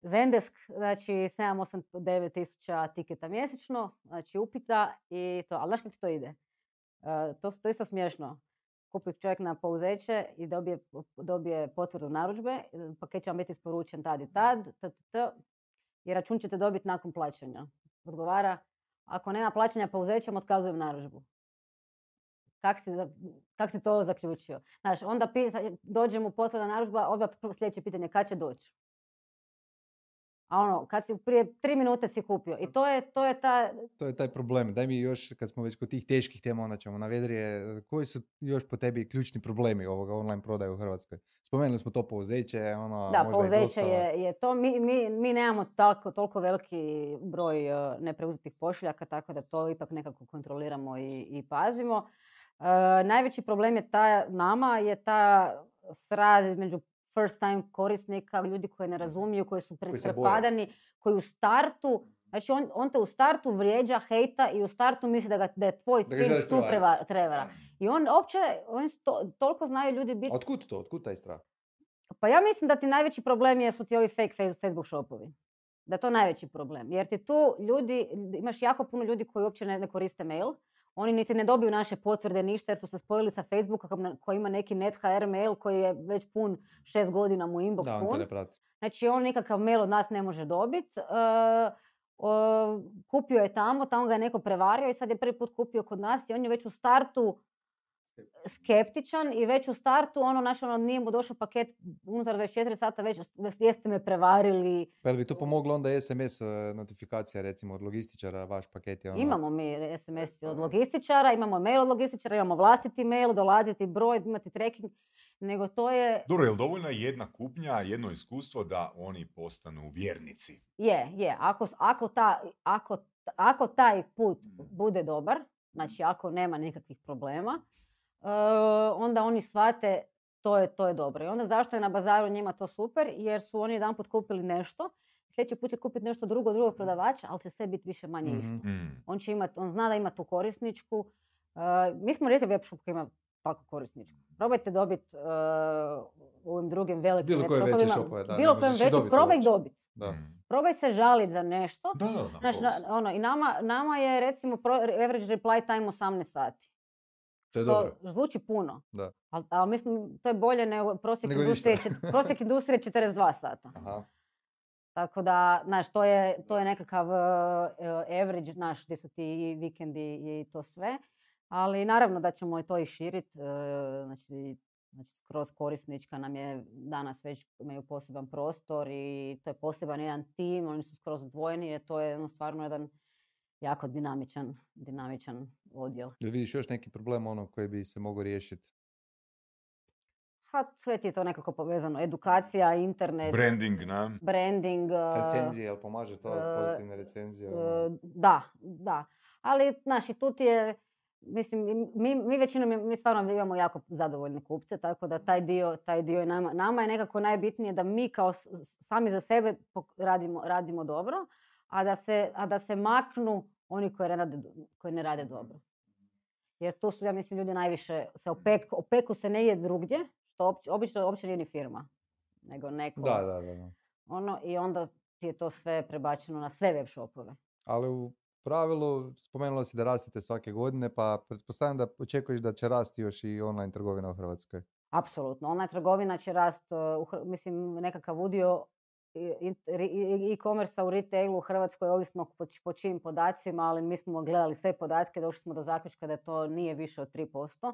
Zendesk, znači 7, 8, 9 tisuća tiketa mjesečno, znači upita i to, ali znaš kako ti to ide? E, to, to je isto smiješno. Kupi čovjek na pouzeće i dobije, dobije potvrdu narudžbe, paket će vam biti isporučen tad i tad, t, t, t, i račun ćete dobiti nakon plaćanja. Odgovara, ako nema plaćanja pouzećem, otkazujem narudžbu. Kak si, kak si to zaključio? Znaš, onda pi- dođe mu potvrda narudžba, odmah sljedeće pitanje, kad će doći? A ono, kad si prije tri minute si kupio. I to je, to je ta, To je taj problem. Daj mi još, kad smo već kod tih teških tema, onda ćemo na vedrije, koji su još po tebi ključni problemi ovoga online prodaje u Hrvatskoj? Spomenuli smo to pouzeće, ono, da, možda pouzeće dostava. je, je to. Mi, mi, mi nemamo tako, toliko veliki broj e, nepreuzetih pošiljaka, tako da to ipak nekako kontroliramo i, i pazimo. E, najveći problem je ta, nama je ta sraz između first time korisnika, ljudi koji ne razumiju, koji su prepadani, koji u startu, znači on, on te u startu vrijeđa, hejta i u startu misli da, ga, da je tvoj cilj tu prevara. I on opće, oni to, toliko znaju ljudi biti otkud to? Otkud taj strah? pa ja mislim da ti najveći problem je, su ti ovi fake face- Facebook shopovi. Da je to najveći problem. Jer ti tu ljudi, imaš jako puno ljudi koji uopće ne, ne koriste mail. Oni niti ne dobiju naše potvrde ništa jer su se spojili sa Facebookom koji ima neki NetHR mail koji je već pun šest godina mu inbox Da, pun. Znači on nikakav mail od nas ne može dobiti. kupio je tamo, tamo ga je neko prevario i sad je prvi put kupio kod nas i on je već u startu skeptičan i već u startu ono naš ono nije mu došao paket unutar 24 sata već jeste me prevarili. Pa bi to pomoglo onda SMS e, notifikacija recimo od logističara, vaš paket je ono... Imamo mi SMS od logističara, imamo mail od logističara, imamo vlastiti mail, dolaziti broj, imati tracking, nego to je, Dobro, je li dovoljna jedna kupnja, jedno iskustvo da oni postanu vjernici? je, je, ako, ako, ta, ako, ako taj put bude dobar, znači ako nema nikakvih problema, onda oni shvate to je, to je dobro. I onda zašto je na bazaru njima to super? Jer su oni jedanput kupili nešto, sljedeći put će kupiti nešto drugo, drugog prodavača, ali će sve biti više manje Mhm. isto. Mm. On će imat, on zna da ima tu korisničku. E, mi smo rekli web shop koji ima takvu korisničku. Probajte dobiti u ovim drugim velikim Bilo koje veće da, bilo kojem dobiti probaj dobiti. Da. Mm. Probaj se žaliti za nešto. Da, da, znam. Znaš, na- ono, i nama, nama je recimo pro, average reply time 18 sati. To je To dobro. zvuči puno. Da. Ali, ali mislim, to je bolje nego prosjek Nego industrije, prosjek [laughs] industrije je 42 sata. Aha. Tako da, znaš, to je, to je nekakav uh, average, znaš, gdje su ti i vikendi i to sve. Ali naravno da ćemo i to i širit. uh, znači, znači, skroz korisnička nam je danas već imaju poseban prostor i to je poseban jedan tim, oni su skroz odvojeni, jer to je ono stvarno jedan jako dinamičan, dinamičan odjel. Jel vidiš još neki problem ono koji bi se mogao riješiti? Ha, sve ti je to nekako povezano. Edukacija, internet, Branding, na? branding. uh, Recenzije, jel pomaže to? e, Pozitivne recenzije? E, Da, da. Ali, znaš, i tu ti je, mislim, mi- mi, mi većinom, mi stvarno imamo jako zadovoljne kupce, tako da taj dio, taj dio je nama, nama je nekako najbitnije da mi kao sami za sebe radimo, radimo dobro, a da, se, a da se maknu oni koji ne rade, koji ne rade dobro. Jer tu su, ja mislim, ljudi najviše se opeku, opeku se ne je drugdje, što obično uopće nije ni firma, nego neko. Da, da, da. da. Ono, I onda ti je to sve prebačeno na sve web shopove. Ali u pravilu spomenula si da rastete svake godine, pa pretpostavljam da očekuješ da će rasti još i online trgovina u Hrvatskoj. Apsolutno. Online trgovina će rast, uh, mislim, nekakav udio e-commerce u retailu u Hrvatskoj, ovisno po, čijim podacima, ali mi smo gledali sve podatke, došli smo do zaključka da to nije više od 3%.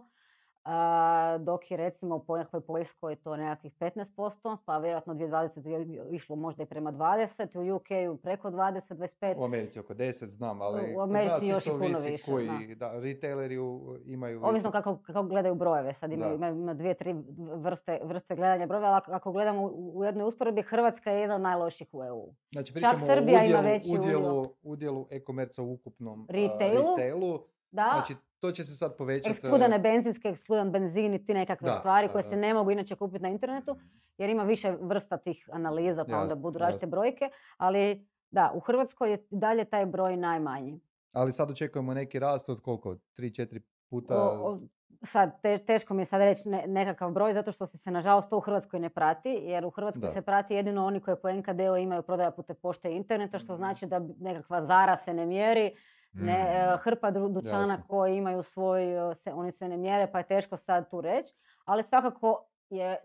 Dok je recimo u nekakvoj Poljskoj to nekakvih 15%, pa vjerojatno 2020 je išlo možda i prema 20, u UK preko 20, 25. U Americi oko 10 znam, ali U Americi još i puno više, koji, da. retaileri u- imaju... Ovisno kako, kako gledaju brojeve. Sad ima, Da. ima, ima dvije, tri vrste, vrste gledanja brojeva, ali ako- gledamo u, jednoj usporedbi, Hrvatska je jedna od najloših u EU. Znači Čak pričamo o Srbija ima udjelu, veći udio. udjelu, udjelu e-komerca u ukupnom Retailu. retailu. Da, Znači to će se sad povećati. ekskludane benzinske, ekskludan benzin i ti nekakve Da, stvari koje da. se ne mogu inače kupiti na internetu, jer ima više vrsta tih analiza, pa onda budu različite brojke, ali da, u Hrvatskoj je dalje taj broj najmanji. Ali sad očekujemo neki rast od koliko? 3-4 puta? O- o- sad, te- teško mi je sad reći ne- nekakav broj, zato što se, se nažalost to u Hrvatskoj ne prati, jer u Hrvatskoj Da. se prati jedino oni koji po NKD-u imaju prodaja putem pošte i interneta, što Mhm. znači da nekakva zara se ne mjeri, ne, Mm. e, hrpa dućana Jasno. koji imaju svoj, e, se, oni se ne mjere, pa je teško sad tu reći, ali svakako je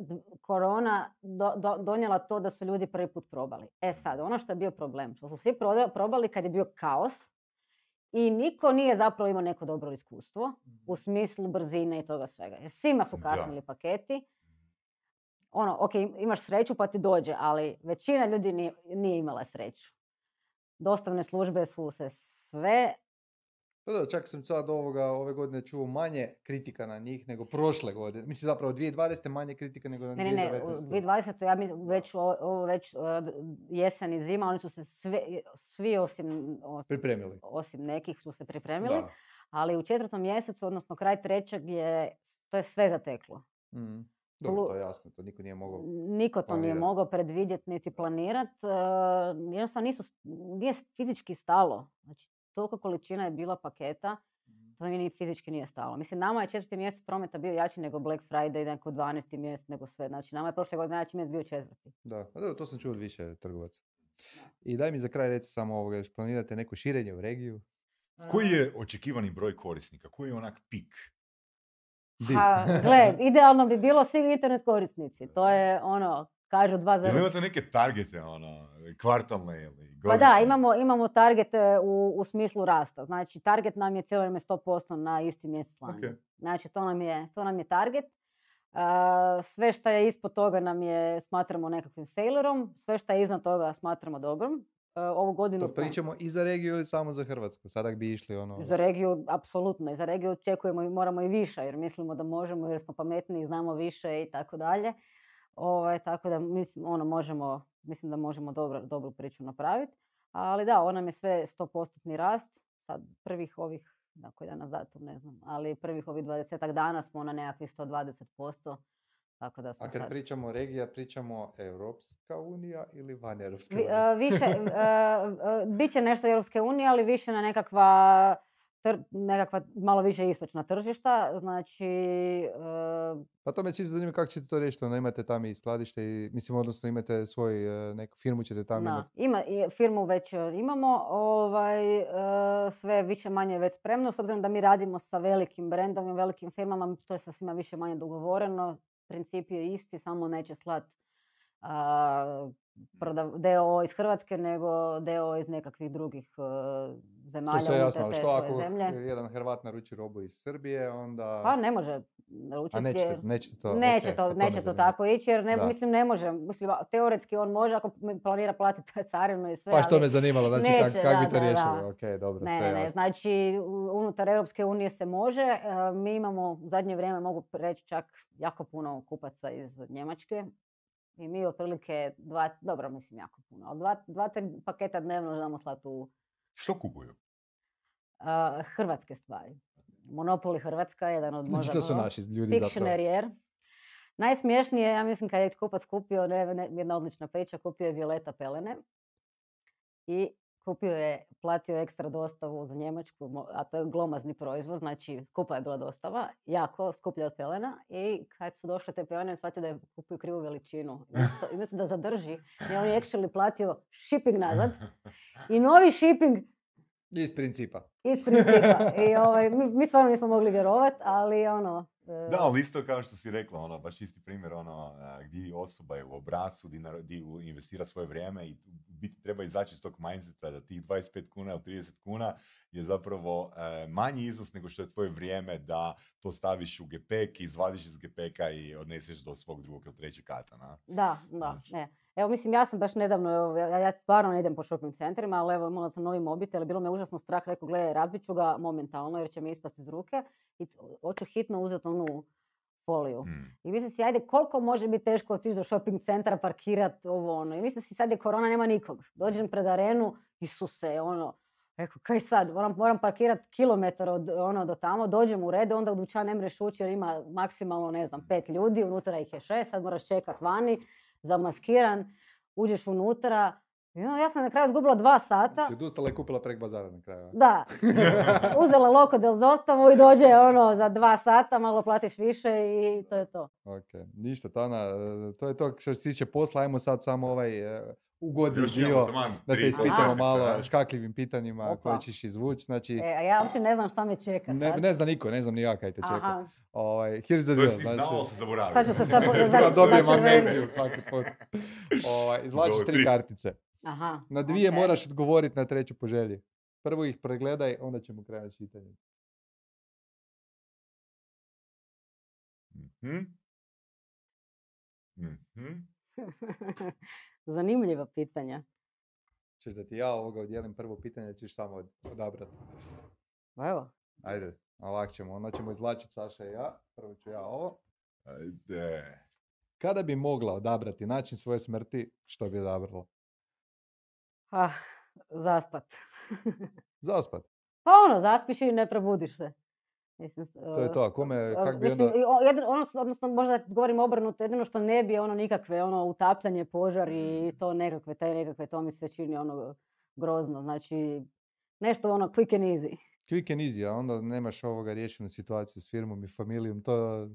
korona do- do- donijela to da su ljudi prvi put probali. E sad, ono što je bio problem, što su svi probali kad je bio kaos i niko nije zapravo imao neko dobro iskustvo u smislu brzine i toga svega. Jer svima su kasnili paketi. Ono, ok, im- imaš sreću pa ti dođe, ali većina ljudi nije, nije imala sreću. Dostavne službe su se sve Pa da, čak sam sad ovoga, ove godine čuo manje kritika na njih nego prošle godine. Mislim zapravo 2020. manje kritika nego na Ne, ne, ne, u 2019. 2020. ja mislim već ovo već d- jesen i zima, oni su se sve, svi osim, os- Pripremili. osim nekih su se pripremili, Da. ali u četvrtom mjesecu, odnosno kraj trećeg je, to je sve zateklo. Mhm. Dobro, to je jasno, to niko nije mogao. Niko to nije mogao predvidjeti niti planirati. jednostavno nisu, nije fizički stalo. Znači, toliko količina je bila paketa, to mi ni fizički nije stalo. Mislim, nama je četvrti mjesec prometa bio jači nego Black Friday, nego 12. mjesec, nego sve. Znači, nama je prošle godine najjači mjesec bio četvrti. Da, dobro, to sam čuo od više trgovaca. I daj mi za kraj reci samo ovoga, planirate neko širenje u regiju? Koji je očekivani broj korisnika? Koji je onak pik? Ha, gle, [laughs] idealno bi bilo svi internet korisnici. To je ono, kažu dva Jel imate neke targete, ono, kvartalne ili godišnje? Pa da, imamo, imamo targete u, u smislu rasta. Znači, target nam je cijelo vrijeme 100% na isti mjesec lani. Ok. Znači, to nam je, to nam je target. Uh, sve što je ispod toga nam je, smatramo nekakvim failerom. Sve što je iznad toga smatramo dobrom. Uh, ovu godinu To pričamo i za regiju ili samo za Hrvatsku? Sada bi išli ono... za regiju, apsolutno. I za regiju očekujemo i moramo i više, jer mislimo da možemo, jer smo pametniji, znamo više i tako dalje. Ovaj, tako da mislim, ono, možemo, mislim da možemo dobro, dobru priču napraviti. Ali da, on nam je sve 100% rast. Sad prvih ovih, na koji danas datum, ne znam, ali prvih ovih 20 dana smo na nekakvih 120%. Tako da smo A kad sad... pričamo regija, pričamo Europska unija ili van Europske Vi- unije? e, više, e, e, bit će nešto Europske unije, ali više na nekakva, tr- nekakva malo više istočna tržišta. Znači, Pa to me čisto zanima kako ćete to riješiti, onda imate tamo i skladište i, mislim, odnosno imate svoj, neku firmu ćete tamo da, imati. ima, firmu već imamo, ovaj, sve više manje je već spremno, s obzirom da mi radimo sa velikim brendom i velikim firmama, to je sa svima više manje dogovoreno. Princip je isti, samo neće slat a, prodav- DO iz Hrvatske, nego DO iz nekakvih drugih e, zemalja To unutar jasno, ali što ako zemlje. jedan Hrvat naruči robu iz Srbije, onda... Pa ne može naručiti. A nećete, to, Neće to, neće to tako ići jer ne, Da. mislim ne može. Mislim, teoretski on može ako planira platiti carinu i sve. Pa što ali me zanimalo, znači neće, kak, kak bi to riješili? da. Ok, dobro, Ne, sve ne, ne. jasno. Znači, u- unutar Europske unije se može. e, Mi imamo u zadnje vrijeme, mogu reći čak jako puno kupaca iz Njemačke. I mi otprilike dva, dobro mislim jako puno, ali dva, dva tri paketa dnevno znamo slati u Što kupuju? a, hrvatske stvari. Monopoly Hrvatska, jedan od Znači možda... to su ono, naši ljudi zapravo. Pictionary Najsmješnije, ja mislim kad je kupac kupio, ne, ne, jedna odlična priča, kupio je Violeta pelene i kupio je, platio ekstra dostavu za Njemačku, a to je glomazni proizvod, znači skupa je bila dostava, jako skuplja od pelena i kad su došle te pelene, shvatio da je kupio krivu veličinu. I I umjesto da zadrži, je on je actually platio shipping nazad i novi shipping Iz principa. iz principa. I ovaj, mi, mi stvarno nismo mogli vjerovat, ali ono... e, Da, ali isto kao što si rekla, ono, baš isti primjer, ono, gdje osoba je u obrasu, di u- investira svoje vrijeme i biti treba izaći iz tog mindseta da tih 25 kuna ili 30 kuna je zapravo e, manji iznos nego što je tvoje vrijeme da to staviš u gepek, izvadiš iz gepeka i odneseš do svog drugog ili trećeg kata, na? Da, da, ne. Evo, mislim, ja sam baš nedavno, ja, ja stvarno ne idem po shopping centrima, ali evo, imala sam novi mobitel, bilo me užasno strah, rekao, gledaj, razbit ću ga momentalno jer će mi ispasti iz ruke i hoću hitno uzeti onu foliju. Mm. I mislim si, ajde, koliko može biti teško otići do shopping centra, parkirat ovo ono. I mislim si, sad je korona, nema nikog. Dođem pred arenu, Isuse, ono, rekao, kaj sad, moram, moram parkirat kilometar od, ono, do tamo, dođem u red, onda u dućan ne mreš ući jer ima maksimalno, ne znam, pet ljudi, unutra ih je šest, sad moraš čekat vani, zamaskiran, uđeš unutra. Ono, ja sam na kraju izgubila dva sata. Ti odustala i kupila prek bazara na kraju. Da, [laughs] uzela lokodel dostavu i dođe ono za dva sata, malo platiš više i to je to. Ok, ništa Tana, e, to je to što se tiče posla, ajmo sad samo ovaj e, ugodni taman da te ispitamo malo škakljivim pitanjima Opa. koje ćeš izvući. Znači, E, a ja uopće ne znam šta me čeka ne, sad. ne zna niko, ne znam ni ja kaj te čeka. Aha, Ovaj, here's the To je deal. si znao, ali se zaboravio. sad ću se [laughs] sad... Dobijem znači meni. amneziju svaki put. Ovaj, izvlačiš tri tri. kartice. Aha, Na dvije ok. moraš odgovoriti na treću po želji. Prvo ih pregledaj, onda ćemo krenuti čitanje. Mhm. Mhm. [laughs] Zanimljiva pitanja. Ćeš da ti ja ovoga udjelim prvo pitanje, ćeš samo od- odabrati. Pa Evo, Ajde, ovak ćemo. Onda ćemo izvlačiti Saša i ja. Prvo ću ja ovo. Ajde. Kada bi mogla odabrati način svoje smrti, što bi odabrala? ah, zaspat. [laughs] Zaspat. pa ono, zaspiš i ne probudiš se. Mislim, To je eh, to. A kome, kak bi mislim, onda... i o- jedino- ono, odnosno možda govorim obrnuto, jedino što ne bi je ono nikakve, ono utapljanje, požar i to nekakve, taj nekakve, to mi se čini ono grozno. Znači, nešto ono quick and easy. Quick and easy, a onda nemaš ovoga riješenu situaciju s firmom i familijom. To,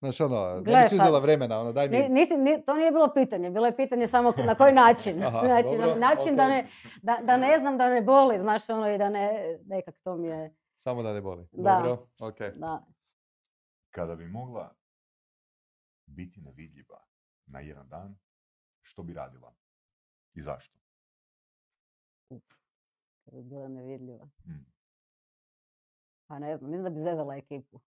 znaš ono, ne Gle bi si uzela sad. vremena, ono, daj mi... Ni- nisi- ni- to nije bilo pitanje, bilo je pitanje samo na koji način. [laughs] Aha, znači, dobro, način da, ne, da, da ne znam da ne boli, znaš, ono, i da ne, nekak to mi je, Samo da ne boli. Da. Dobro, ok. da. Kada bi mogla biti nevidljiva na jedan dan, što bi radila? I zašto? kad bi bila nevidljiva. Mm. Pa ne znam, mislim da bi zezala ekipu.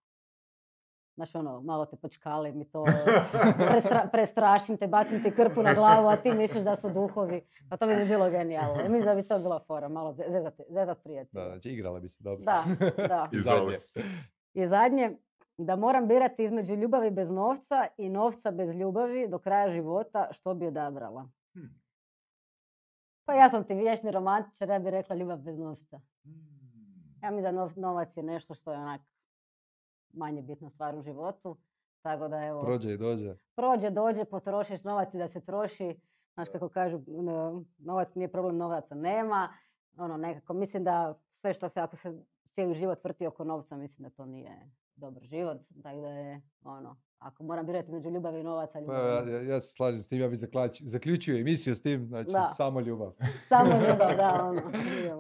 Znaš ono, malo te počkalim i to, [laughs] prestra- prestrašim te, bacim ti krpu na glavu, a ti misliš da su duhovi. Pa to bi mi bilo genijalno. Mislim da bi to bila fora, malo ze- zezat, zezat prijatelja. Da, znači igrala bi se dobro. Da, da. [laughs] I zadnje. I zadnje, da moram birati između ljubavi bez novca i novca bez ljubavi do kraja života, što bi odabrala? Hm. Pa ja sam ti vječni romantičar, ja bih rekla ljubav bez novca. Mm. Ja mislim da nov- novac je nešto što je onak manje bitna stvar u životu. Tako da evo, Prođe i dođe. prođe, dođe, potrošiš novac i da se troši. Znaš kako kažu, novac nije problem, novaca nema. Ono, nekako, mislim da sve što se, ako se cijeli život vrti oko novca, mislim da to nije dobar život. Tako da je, ono, ako moram birati među ljubavi i novaca, Pa, ljubav. ja, ja- ja se slažem s tim, ja bih zaključio emisiju s tim, znači Da. samo ljubav. [laughs] Samo ljubav, da, [laughs] ono.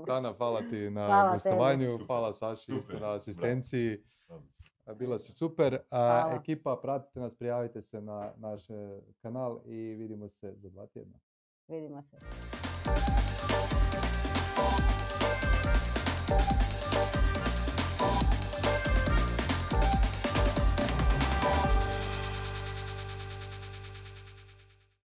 Tana, hvala ti na Hvala gostovanju, hvala Saši na asistenciji. Bila si super. A, ekipa, pratite nas, prijavite se na naš e, kanal i vidimo se za dva tjedna. Vidimo se.